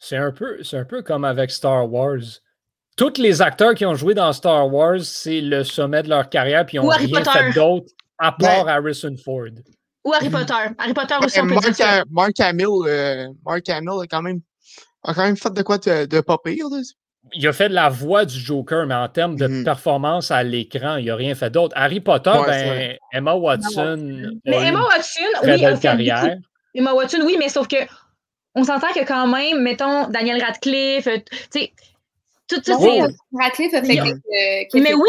C'est un peu, c'est un peu comme avec Star Wars. Tous les acteurs qui ont joué dans Star Wars, c'est le sommet de leur carrière, puis ils n'ont rien fait d'autre à part Harrison Ford. Ou Harry Potter. Harry Potter aussi, on peut Mark, dire Mark Hamill, euh, Mark Hamill a quand même a quand même fait de quoi de, de pas pire. Il a fait de la voix du Joker, mais en termes de mm-hmm. performance à l'écran, il n'a rien fait d'autre. Harry Potter, ben, Emma Watson. Mais Emma Watson, oui, belle carrière. Emma Watson, oui, mais sauf que on s'entend que quand même, mettons, Daniel Radcliffe, euh, tu sais, tout ça, c'est. Radcliffe a fait quelques. Mais oui!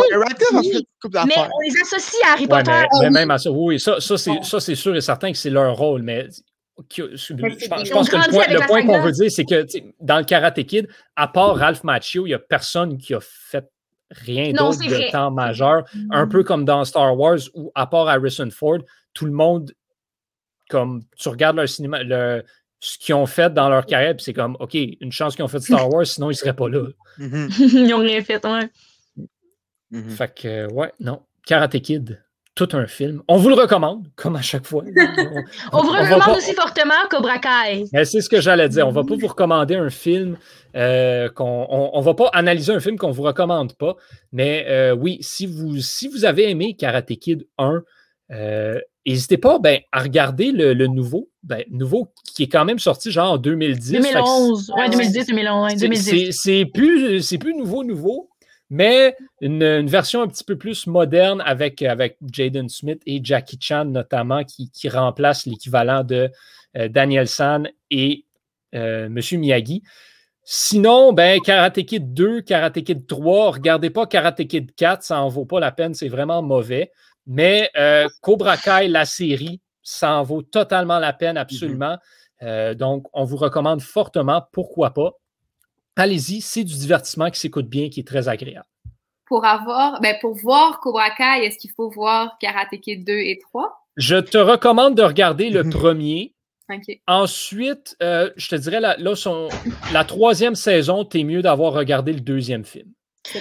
mais on les associe à Harry Potter. Mais, mais, même à ça, oui, ça, ça c'est sûr et certain que c'est leur rôle, mais je, pense que le point, qu'on veut dire, c'est que dans le Karate Kid, à part Ralph Macchio, il n'y a personne qui a fait rien d'autre de temps majeur. Un peu comme dans Star Wars, où à part Harrison Ford, tout le monde, comme tu regardes leur cinéma, ce qu'ils ont fait dans leur carrière, puis c'est comme, OK, une chance qu'ils ont fait Star Wars, sinon ils ne seraient pas là. Mm-hmm. ils n'ont rien fait, ouais. Mm-hmm. Fait que, ouais, non. Karate Kid tout un film. On vous le recommande, comme à chaque fois. On, vous recommande aussi fortement Cobra Kai. C'est ce que j'allais dire. On ne va pas vous recommander un film euh, qu'on. On, ne va pas analyser un film qu'on ne vous recommande pas. Mais euh, oui, si vous, si vous avez aimé Karate Kid 1, euh, n'hésitez pas ben, à regarder le, nouveau. Ben, nouveau qui est quand même sorti genre en 2010. 2011. Oui, 2010, 2011. C'est plus, plus nouveau, nouveau mais une, version un petit peu plus moderne avec, avec Jaden Smith et Jackie Chan notamment qui, qui remplace l'équivalent de euh, Daniel San et euh, M. Miyagi. Sinon, ben, Karate Kid 2, Karate Kid 3, regardez pas Karate Kid 4, ça en vaut pas la peine, c'est vraiment mauvais. Mais euh, Cobra Kai, la série, ça en vaut totalement la peine, absolument. Mm-hmm. donc, on vous recommande fortement, pourquoi pas allez-y, c'est du divertissement qui s'écoute bien, qui est très agréable. Pour avoir, ben pour voir Cobra Kai, est-ce qu'il faut voir Karate Kid 2 et 3? Je te recommande de regarder le premier. Ensuite, euh, je te dirais, là, la troisième saison, t'es mieux d'avoir regardé le deuxième film.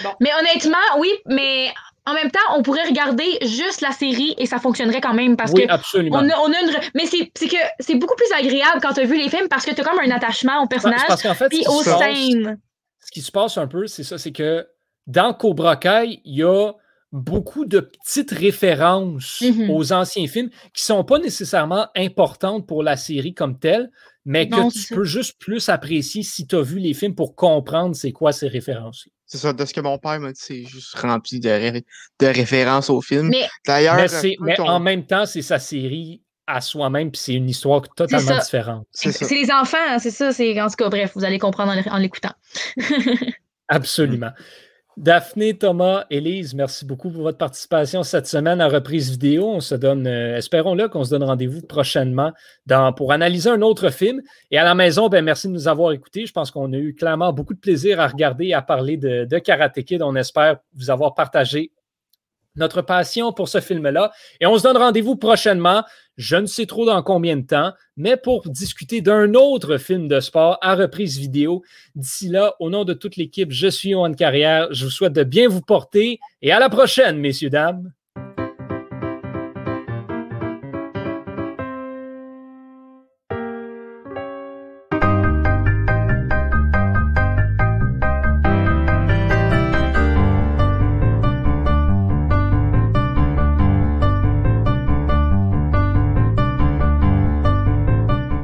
Bon. Mais honnêtement, oui, mais en même temps, on pourrait regarder juste la série et ça fonctionnerait quand même parce oui, que absolument. On a, une... mais c'est que c'est beaucoup plus agréable quand tu as vu les films parce que tu as comme un attachement au personnage puis aux scènes. Ce qui se passe un peu, c'est ça, c'est que dans Cobra Kai, il y a beaucoup de petites références mm-hmm. aux anciens films qui sont pas nécessairement importantes pour la série comme telle, mais que tu peux juste plus apprécier si tu as vu les films pour comprendre c'est quoi ces références. -là. C'est ça, de ce que mon père m'a dit, c'est juste rempli de, de références au film. Mais, D'ailleurs, mais, en même temps, c'est sa série à soi-même, puis c'est une histoire totalement différente. C'est les enfants, c'est ça. C'est en tout cas, bref, vous allez comprendre en, l'écoutant. Absolument. Daphné, Thomas, Élise, merci beaucoup pour votre participation cette semaine à Reprise Vidéo. On se donne, euh, espérons-le, qu'on se donne rendez-vous prochainement pour analyser un autre film. Et à la maison, ben, merci de nous avoir écoutés. Je pense qu'on a eu clairement beaucoup de plaisir à regarder et à parler de, de Karate Kid. On espère vous avoir partagé notre passion pour ce film-là. Et on se donne rendez-vous prochainement, je ne sais trop dans combien de temps, mais pour discuter d'un autre film de sport à reprise vidéo. D'ici là, au nom de toute l'équipe, je suis Yohan Carrière. Je vous souhaite de bien vous porter et à la prochaine, messieurs, dames.